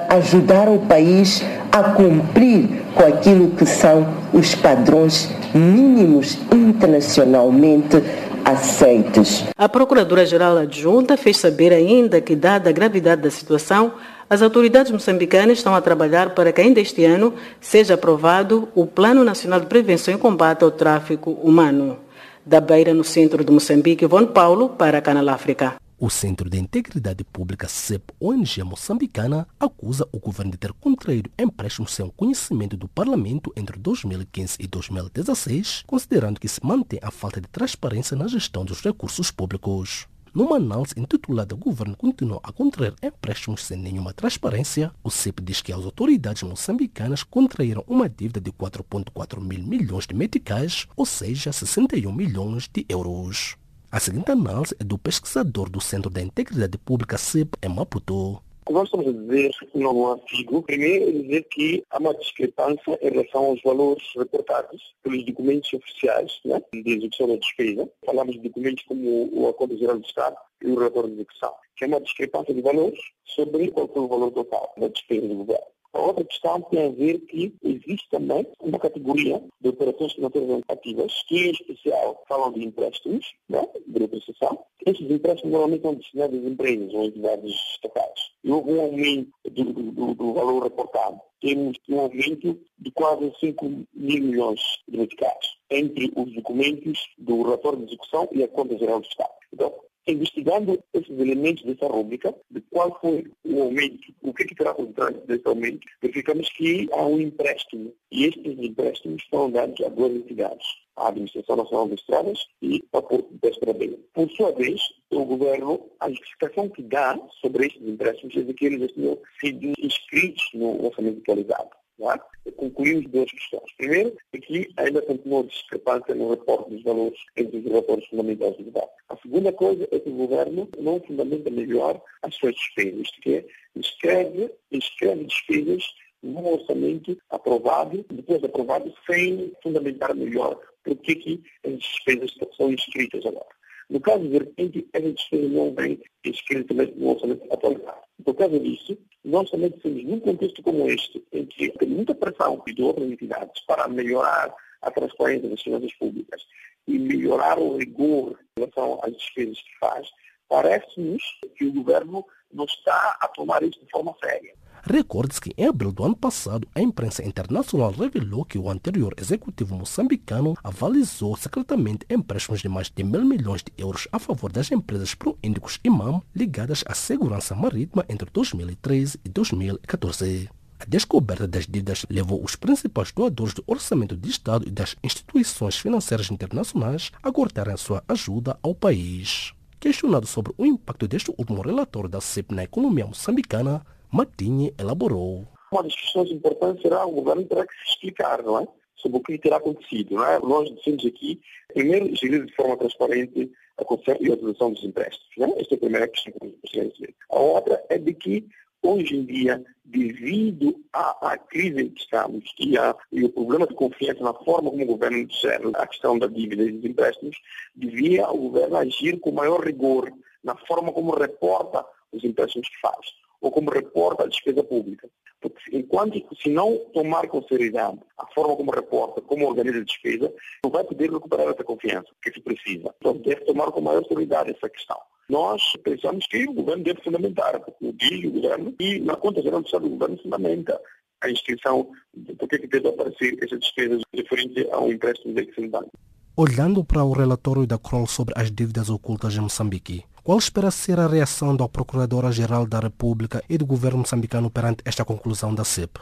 ajudar o país a cumprir com aquilo que são os padrões mínimos internacionalmente aceitos. A Procuradora-Geral Adjunta fez saber ainda que, dada a gravidade da situação, as autoridades moçambicanas estão a trabalhar para que ainda este ano seja aprovado o Plano Nacional de Prevenção e Combate ao Tráfico Humano. Da Beira, no centro de Moçambique, Von Paulo, para Canal África. O Centro de Integridade Pública CEP ONG moçambicana acusa o governo de ter contraído empréstimos sem conhecimento do Parlamento entre 2015 e 2016, considerando que se mantém a falta de transparência na gestão dos recursos públicos. Numa análise intitulada O governo continua a contrair empréstimos sem nenhuma transparência, o CEP diz que as autoridades moçambicanas contraíram uma dívida de 4,4 mil milhões de meticais, ou seja, 61 milhões de euros. A seguinte análise é do pesquisador do Centro da Integridade Pública CEP em Maputo. Nós estamos a dizer no artigo, primeiro, é dizer que há uma discrepância em relação aos valores reportados pelos documentos oficiais né, de execução da despesa. Falamos de documentos como o Acordo Geral do Estado e o Relatório de Execução, que é uma discrepância de valores sobre qual foi o valor total da despesa do governo. A outra questão tem a ver que existe também uma categoria de operações financeiras ativas, que em especial falam de empréstimos, né, de reprocessão. Esses empréstimos normalmente são destinados às empresas ou entidades estatais. E houve um aumento do, do, do valor reportado. Temos um aumento de quase 5 mil milhões de meticais entre os documentos do relatório de execução e a Conta Geral do Estado. Então, investigando esses elementos dessa rúbrica, de qual foi o aumento, o que, que terá por desse aumento, verificamos que há um empréstimo e estes empréstimos foram dados a duas entidades, a Administração Nacional de Estradas e a Porto de Pesca Por sua vez, o governo, a justificação que dá sobre estes empréstimos é de que eles tinham sido inscritos no orçamento atualizado. É? Concluímos duas questões. Primeiro, é que ainda continua discrepância no reporte dos valores entre os relatórios fundamentais do debate. A segunda coisa é que o governo não fundamenta melhor as suas despesas, isto é, escreve, escreve despesas no orçamento aprovado, depois aprovado, sem fundamentar melhor por que as despesas são inscritas agora. No caso de repente, essa despesa não vem escrita no orçamento atualizado. Por causa disso, nós também temos, num contexto como este, em que tem muita pressão de outras entidades para melhorar a transparência das finanças públicas e melhorar o rigor em relação às despesas que faz, parece-nos que o governo não está a tomar isso de forma séria. Recorde-se que em abril do ano passado, a imprensa internacional revelou que o anterior executivo moçambicano avalizou secretamente empréstimos de mais de mil milhões de euros a favor das empresas proíndicos Imam ligadas à segurança marítima entre 2013 e 2014. A descoberta das dívidas levou os principais doadores do orçamento de Estado e das instituições financeiras internacionais a cortarem sua ajuda ao país. Questionado sobre o impacto deste último relatório da CEP na economia moçambicana, Matinha elaborou. Uma das questões importantes será o governo terá que se explicar, não é? Sobre o que terá acontecido, não é? Nós dizemos aqui, primeiro, gerir de forma transparente a concessão e a utilização dos empréstimos, não é? Esta é a primeira questão que gostaria de dizer. A outra é de que, hoje em dia, devido à, à crise em que estamos e, a, e o problema de confiança na forma como o governo gera a questão da dívida e dos empréstimos, devia o governo agir com maior rigor na forma como reporta os empréstimos que faz ou como reporta a despesa pública. Porque enquanto se não tomar com seriedade a forma como reporta, como organiza a despesa, não vai poder recuperar essa confiança que se precisa. Então deve tomar com maior seriedade essa questão. Nós pensamos que o governo deve fundamentar, porque o diz o governo, e na conta geral do o governo fundamenta a inscrição de por que deve aparecer essas despesas referentes a um empréstimo de banco. Olhando para o relatório da Kroll sobre as dívidas ocultas em Moçambique, qual espera ser a reação da Procuradora-Geral da República e do governo moçambicano perante esta conclusão da CEP?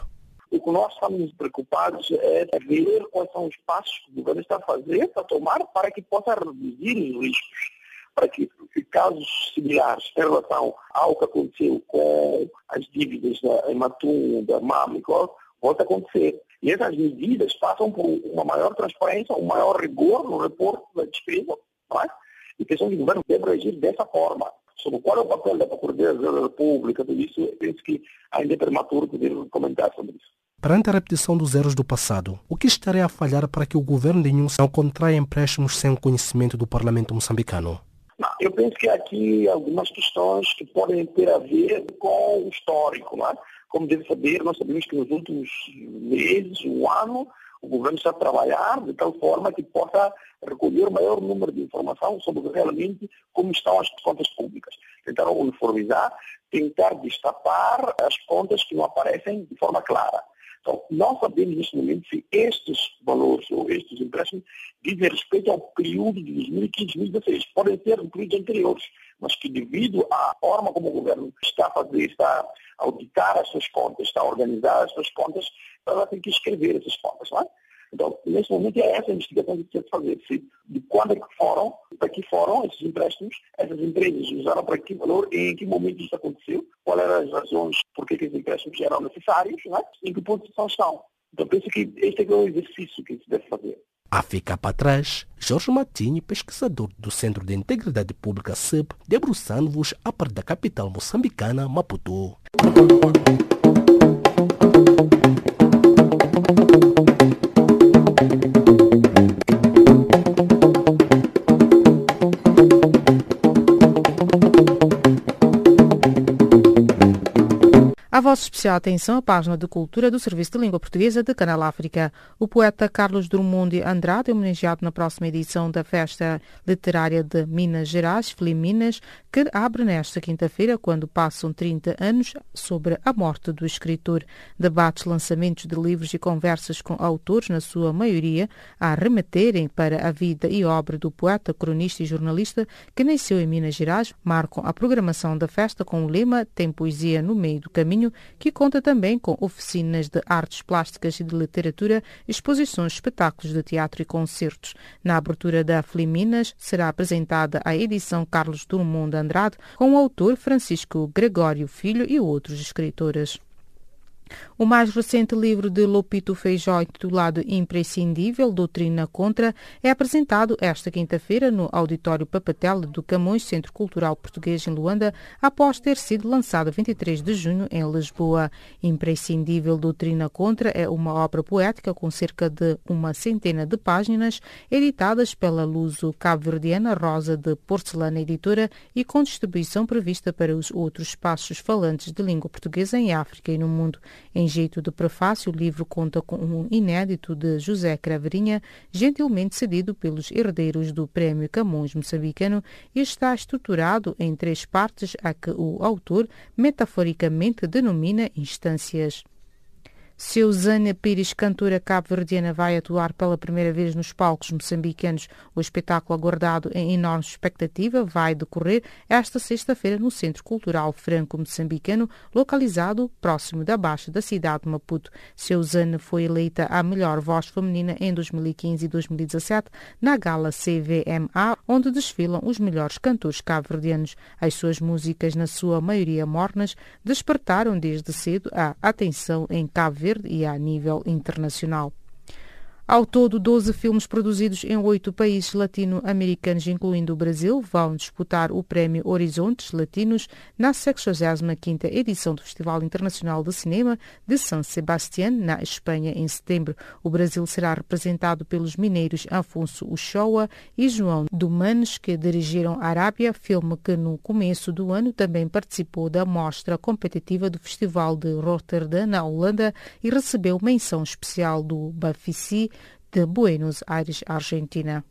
O que nós estamos preocupados é ver quais são os passos que o governo está a fazer, a tomar, para que possa reduzir os riscos, para que casos similares em relação ao que aconteceu com as dívidas da Ematum, da Mamicor, volte a acontecer. E essas medidas passam por uma maior transparência, um maior rigor no reporte da despesa, é? E pensamos que o governo deve agir dessa forma. Sobre qual é o papel da Procuradoria da República, tudo isso, eu penso que ainda é prematuro poder comentar sobre isso. Perante a repetição dos erros do passado, o que estaria a falhar para que o governo de Nhus não contraia empréstimos sem o conhecimento do parlamento moçambicano? Não, eu penso que há aqui algumas questões que podem ter a ver com o histórico. Não é? Como deve saber, nós sabemos que nos últimos meses, um ano, o governo está a trabalhar de tal forma que possa recolher o maior número de informação sobre realmente como estão as contas públicas. Tentar uniformizar, tentar destapar as contas que não aparecem de forma clara. Então, não sabemos neste momento se estes valores ou estes empréstimos dizem respeito ao período de 2015-2016. Podem ser períodos anteriores, mas que devido à forma como o governo está a fazer, está a auditar as suas contas, está a organizar as suas contas, ela tem que escrever essas contas, não é? Então, nesse momento, é essa a investigação que precisa fazer. Se, de quando é que foram, para que foram esses empréstimos, essas empresas usaram para que valor, em que momento isso aconteceu, quais eram as razões por que esses empréstimos eram necessários, né? em que posição estão. Então, penso que este é, é o exercício que se deve fazer. A ficar para trás, Jorge Matinho, pesquisador do Centro de Integridade Pública CEP, debruçando-vos a par da capital moçambicana, Maputo. Vossa especial atenção à página de cultura do Serviço de Língua Portuguesa de Canal África. O poeta Carlos Drummond de Andrade é homenageado na próxima edição da Festa Literária de Minas Gerais, Minas, que abre nesta quinta-feira, quando passam 30 anos sobre a morte do escritor. Debates, lançamentos de livros e conversas com autores, na sua maioria, a remeterem para a vida e obra do poeta, cronista e jornalista que nasceu em Minas Gerais, marcam a programação da festa com o lema Tem Poesia no Meio do Caminho que conta também com oficinas de artes plásticas e de literatura, exposições, espetáculos de teatro e concertos. Na abertura da Fliminas será apresentada a edição Carlos Drummond Andrade com o autor Francisco Gregório Filho e outros escritores. O mais recente livro de Lopito Feijó, intitulado Imprescindível, Doutrina Contra, é apresentado esta quinta-feira no Auditório Papatel do Camões, Centro Cultural Português em Luanda, após ter sido lançado 23 de junho em Lisboa. Imprescindível Doutrina Contra é uma obra poética com cerca de uma centena de páginas, editadas pela luso cabo-verdiana Rosa de Porcelana Editora e com distribuição prevista para os outros espaços falantes de língua portuguesa em África e no mundo. Em jeito de prefácio, o livro conta com um inédito de José Craveirinha, gentilmente cedido pelos herdeiros do Prémio Camões Moçambicano e está estruturado em três partes a que o autor metaforicamente denomina instâncias. Seusânia Pires, cantora cabo-verdiana, vai atuar pela primeira vez nos palcos moçambicanos. O espetáculo, aguardado em enorme expectativa, vai decorrer esta sexta-feira no Centro Cultural Franco-Moçambicano, localizado próximo da Baixa da cidade de Maputo. Seusânia foi eleita a melhor voz feminina em 2015 e 2017 na gala CVMA, onde desfilam os melhores cantores cabo-verdianos. As suas músicas, na sua maioria mornas, despertaram desde cedo a atenção em Cabo Verde e a nível internacional. Ao todo, 12 filmes produzidos em oito países latino-americanos, incluindo o Brasil, vão disputar o Prémio Horizontes Latinos na 65ª edição do Festival Internacional de Cinema de San Sebastián, na Espanha, em setembro. O Brasil será representado pelos mineiros Afonso Uchoa e João Dumanes, que dirigiram Arábia, filme que no começo do ano também participou da mostra competitiva do Festival de Rotterdam, na Holanda, e recebeu menção especial do Bafici de Buenos Aires, Argentina.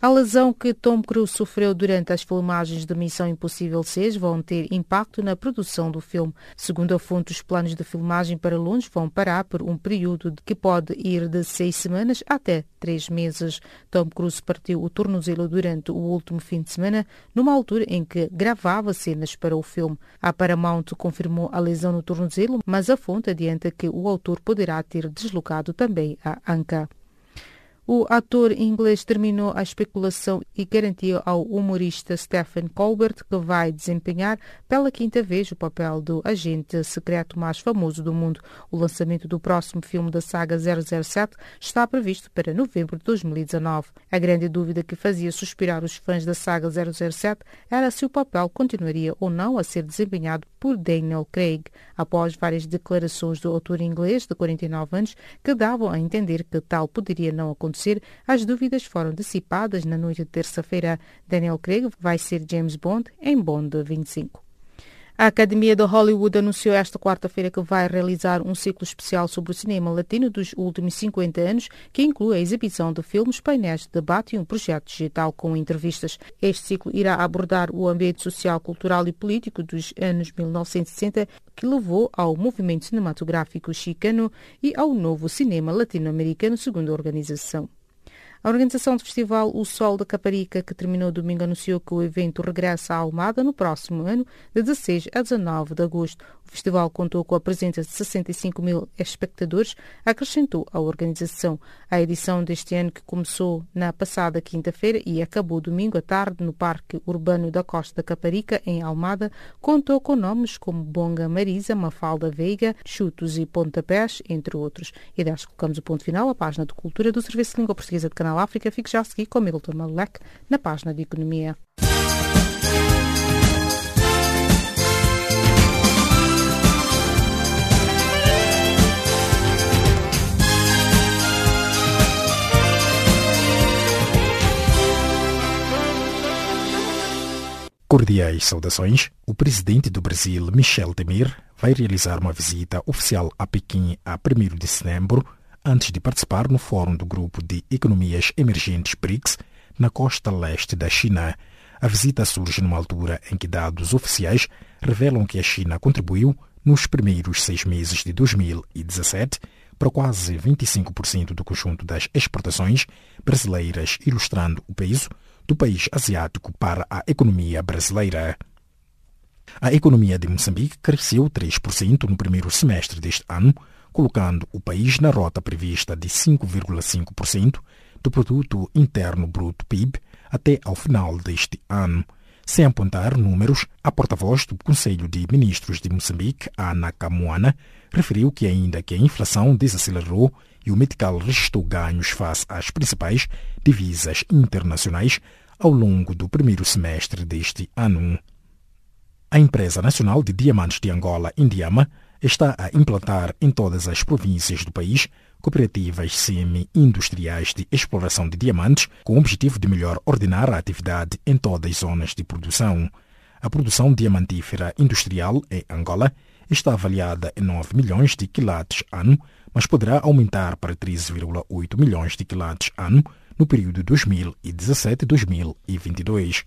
A lesão que Tom Cruise sofreu durante as filmagens de Missão Impossível 6 vão ter impacto na produção do filme. Segundo a fonte, os planos de filmagem para Londres vão parar por um período que pode ir de seis semanas até três meses. Tom Cruise partiu o tornozelo durante o último fim de semana, numa altura em que gravava cenas para o filme. A Paramount confirmou a lesão no tornozelo, mas a fonte adianta que o autor poderá ter deslocado também a anca. O ator inglês terminou a especulação e garantiu ao humorista Stephen Colbert que vai desempenhar pela quinta vez o papel do agente secreto mais famoso do mundo. O lançamento do próximo filme da saga 007 está previsto para novembro de 2019. A grande dúvida que fazia suspirar os fãs da saga 007 era se o papel continuaria ou não a ser desempenhado por Daniel Craig, após várias declarações do autor inglês de 49 anos que davam a entender que tal poderia não acontecer acontecer, as dúvidas foram dissipadas na noite de terça-feira. Daniel Craig vai ser James Bond em Bond 25. A Academia de Hollywood anunciou esta quarta-feira que vai realizar um ciclo especial sobre o cinema latino dos últimos 50 anos, que inclui a exibição de filmes, painéis de debate e um projeto digital com entrevistas. Este ciclo irá abordar o ambiente social, cultural e político dos anos 1960, que levou ao movimento cinematográfico chicano e ao novo cinema latino-americano, segundo a organização. A organização do festival O Sol da Caparica, que terminou domingo, anunciou que o evento regressa à Almada no próximo ano, de 16 a 19 de agosto. O festival contou com a presença de 65 mil espectadores, acrescentou a organização. A edição deste ano, que começou na passada quinta-feira e acabou domingo à tarde no Parque Urbano da Costa da Caparica, em Almada, contou com nomes como Bonga Marisa, Mafalda Veiga, Chutos e Pontapés, entre outros. E desta colocamos o ponto final à página de Cultura do Serviço de Língua Portuguesa de Canal África. Fique já a seguir com Milton Malek na página de Economia. Cordiais saudações. O presidente do Brasil, Michel Temer, vai realizar uma visita oficial a Pequim a 1 de setembro antes de participar no Fórum do Grupo de Economias Emergentes BRICS na costa leste da China. A visita surge numa altura em que dados oficiais revelam que a China contribuiu nos primeiros seis meses de 2017 para quase 25% do conjunto das exportações brasileiras, ilustrando o peso do país asiático para a economia brasileira. A economia de Moçambique cresceu 3% no primeiro semestre deste ano, colocando o país na rota prevista de 5,5% do produto interno bruto PIB até ao final deste ano. Sem apontar números, a porta-voz do Conselho de Ministros de Moçambique, Ana Camuana, referiu que ainda que a inflação desacelerou e o Medical registrou ganhos face às principais divisas internacionais ao longo do primeiro semestre deste ano. A empresa nacional de diamantes de Angola, Indiama, está a implantar em todas as províncias do país cooperativas semi-industriais de exploração de diamantes com o objetivo de melhor ordenar a atividade em todas as zonas de produção. A produção diamantífera industrial em Angola está avaliada em 9 milhões de quilates ano, mas poderá aumentar para 13,8 milhões de quilates ano no período 2017-2022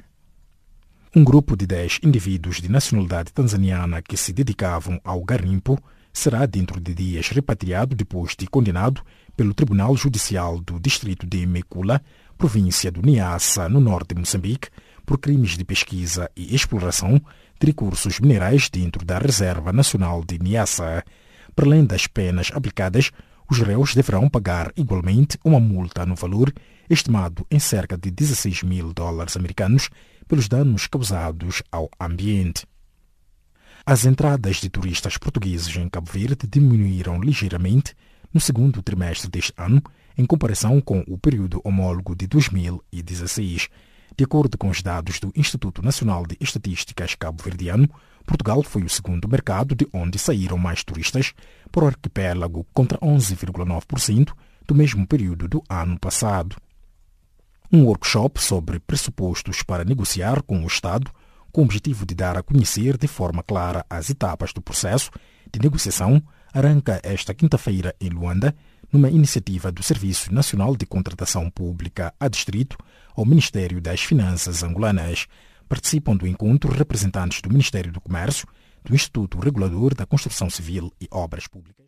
um grupo de 10 indivíduos de nacionalidade tanzaniana que se dedicavam ao garimpo será dentro de dias repatriado depois de condenado pelo Tribunal Judicial do Distrito de Mekula, província do Niassa, no norte de Moçambique, por crimes de pesquisa e exploração de recursos minerais dentro da Reserva Nacional de Niassa. Para além das penas aplicadas, os réus deverão pagar igualmente uma multa no valor estimado em cerca de 16 mil dólares americanos pelos danos causados ao ambiente. As entradas de turistas portugueses em Cabo Verde diminuíram ligeiramente no segundo trimestre deste ano, em comparação com o período homólogo de 2016. De acordo com os dados do Instituto Nacional de Estatísticas Cabo-Verdiano, Portugal foi o segundo mercado de onde saíram mais turistas por arquipélago, contra 11,9% do mesmo período do ano passado um workshop sobre pressupostos para negociar com o Estado, com o objetivo de dar a conhecer de forma clara as etapas do processo de negociação, arranca esta quinta-feira em Luanda, numa iniciativa do Serviço Nacional de Contratação Pública a Distrito ao Ministério das Finanças angolanas. Participam do encontro representantes do Ministério do Comércio, do Instituto Regulador da Construção Civil e Obras Públicas.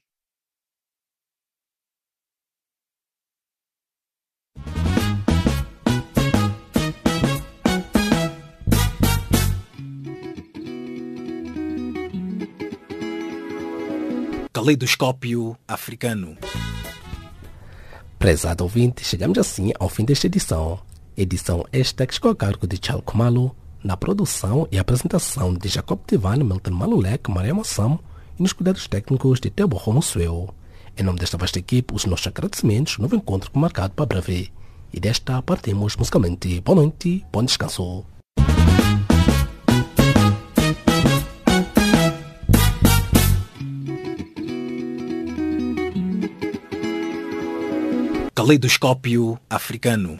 Caleidoscópio Africano. Prezado ouvinte, chegamos assim ao fim desta edição. Edição esta que ficou a cargo de Charles Kumalo, na produção e apresentação de Jacob Tivani, Milton Malulek, Maria Massamo e nos cuidados técnicos de Tebo Romosuel. Em nome desta vasta equipe, os nossos agradecimentos, novo encontro marcado para breve. E desta partimos musicalmente. Boa noite, bom descanso. Caleidoscópio Africano.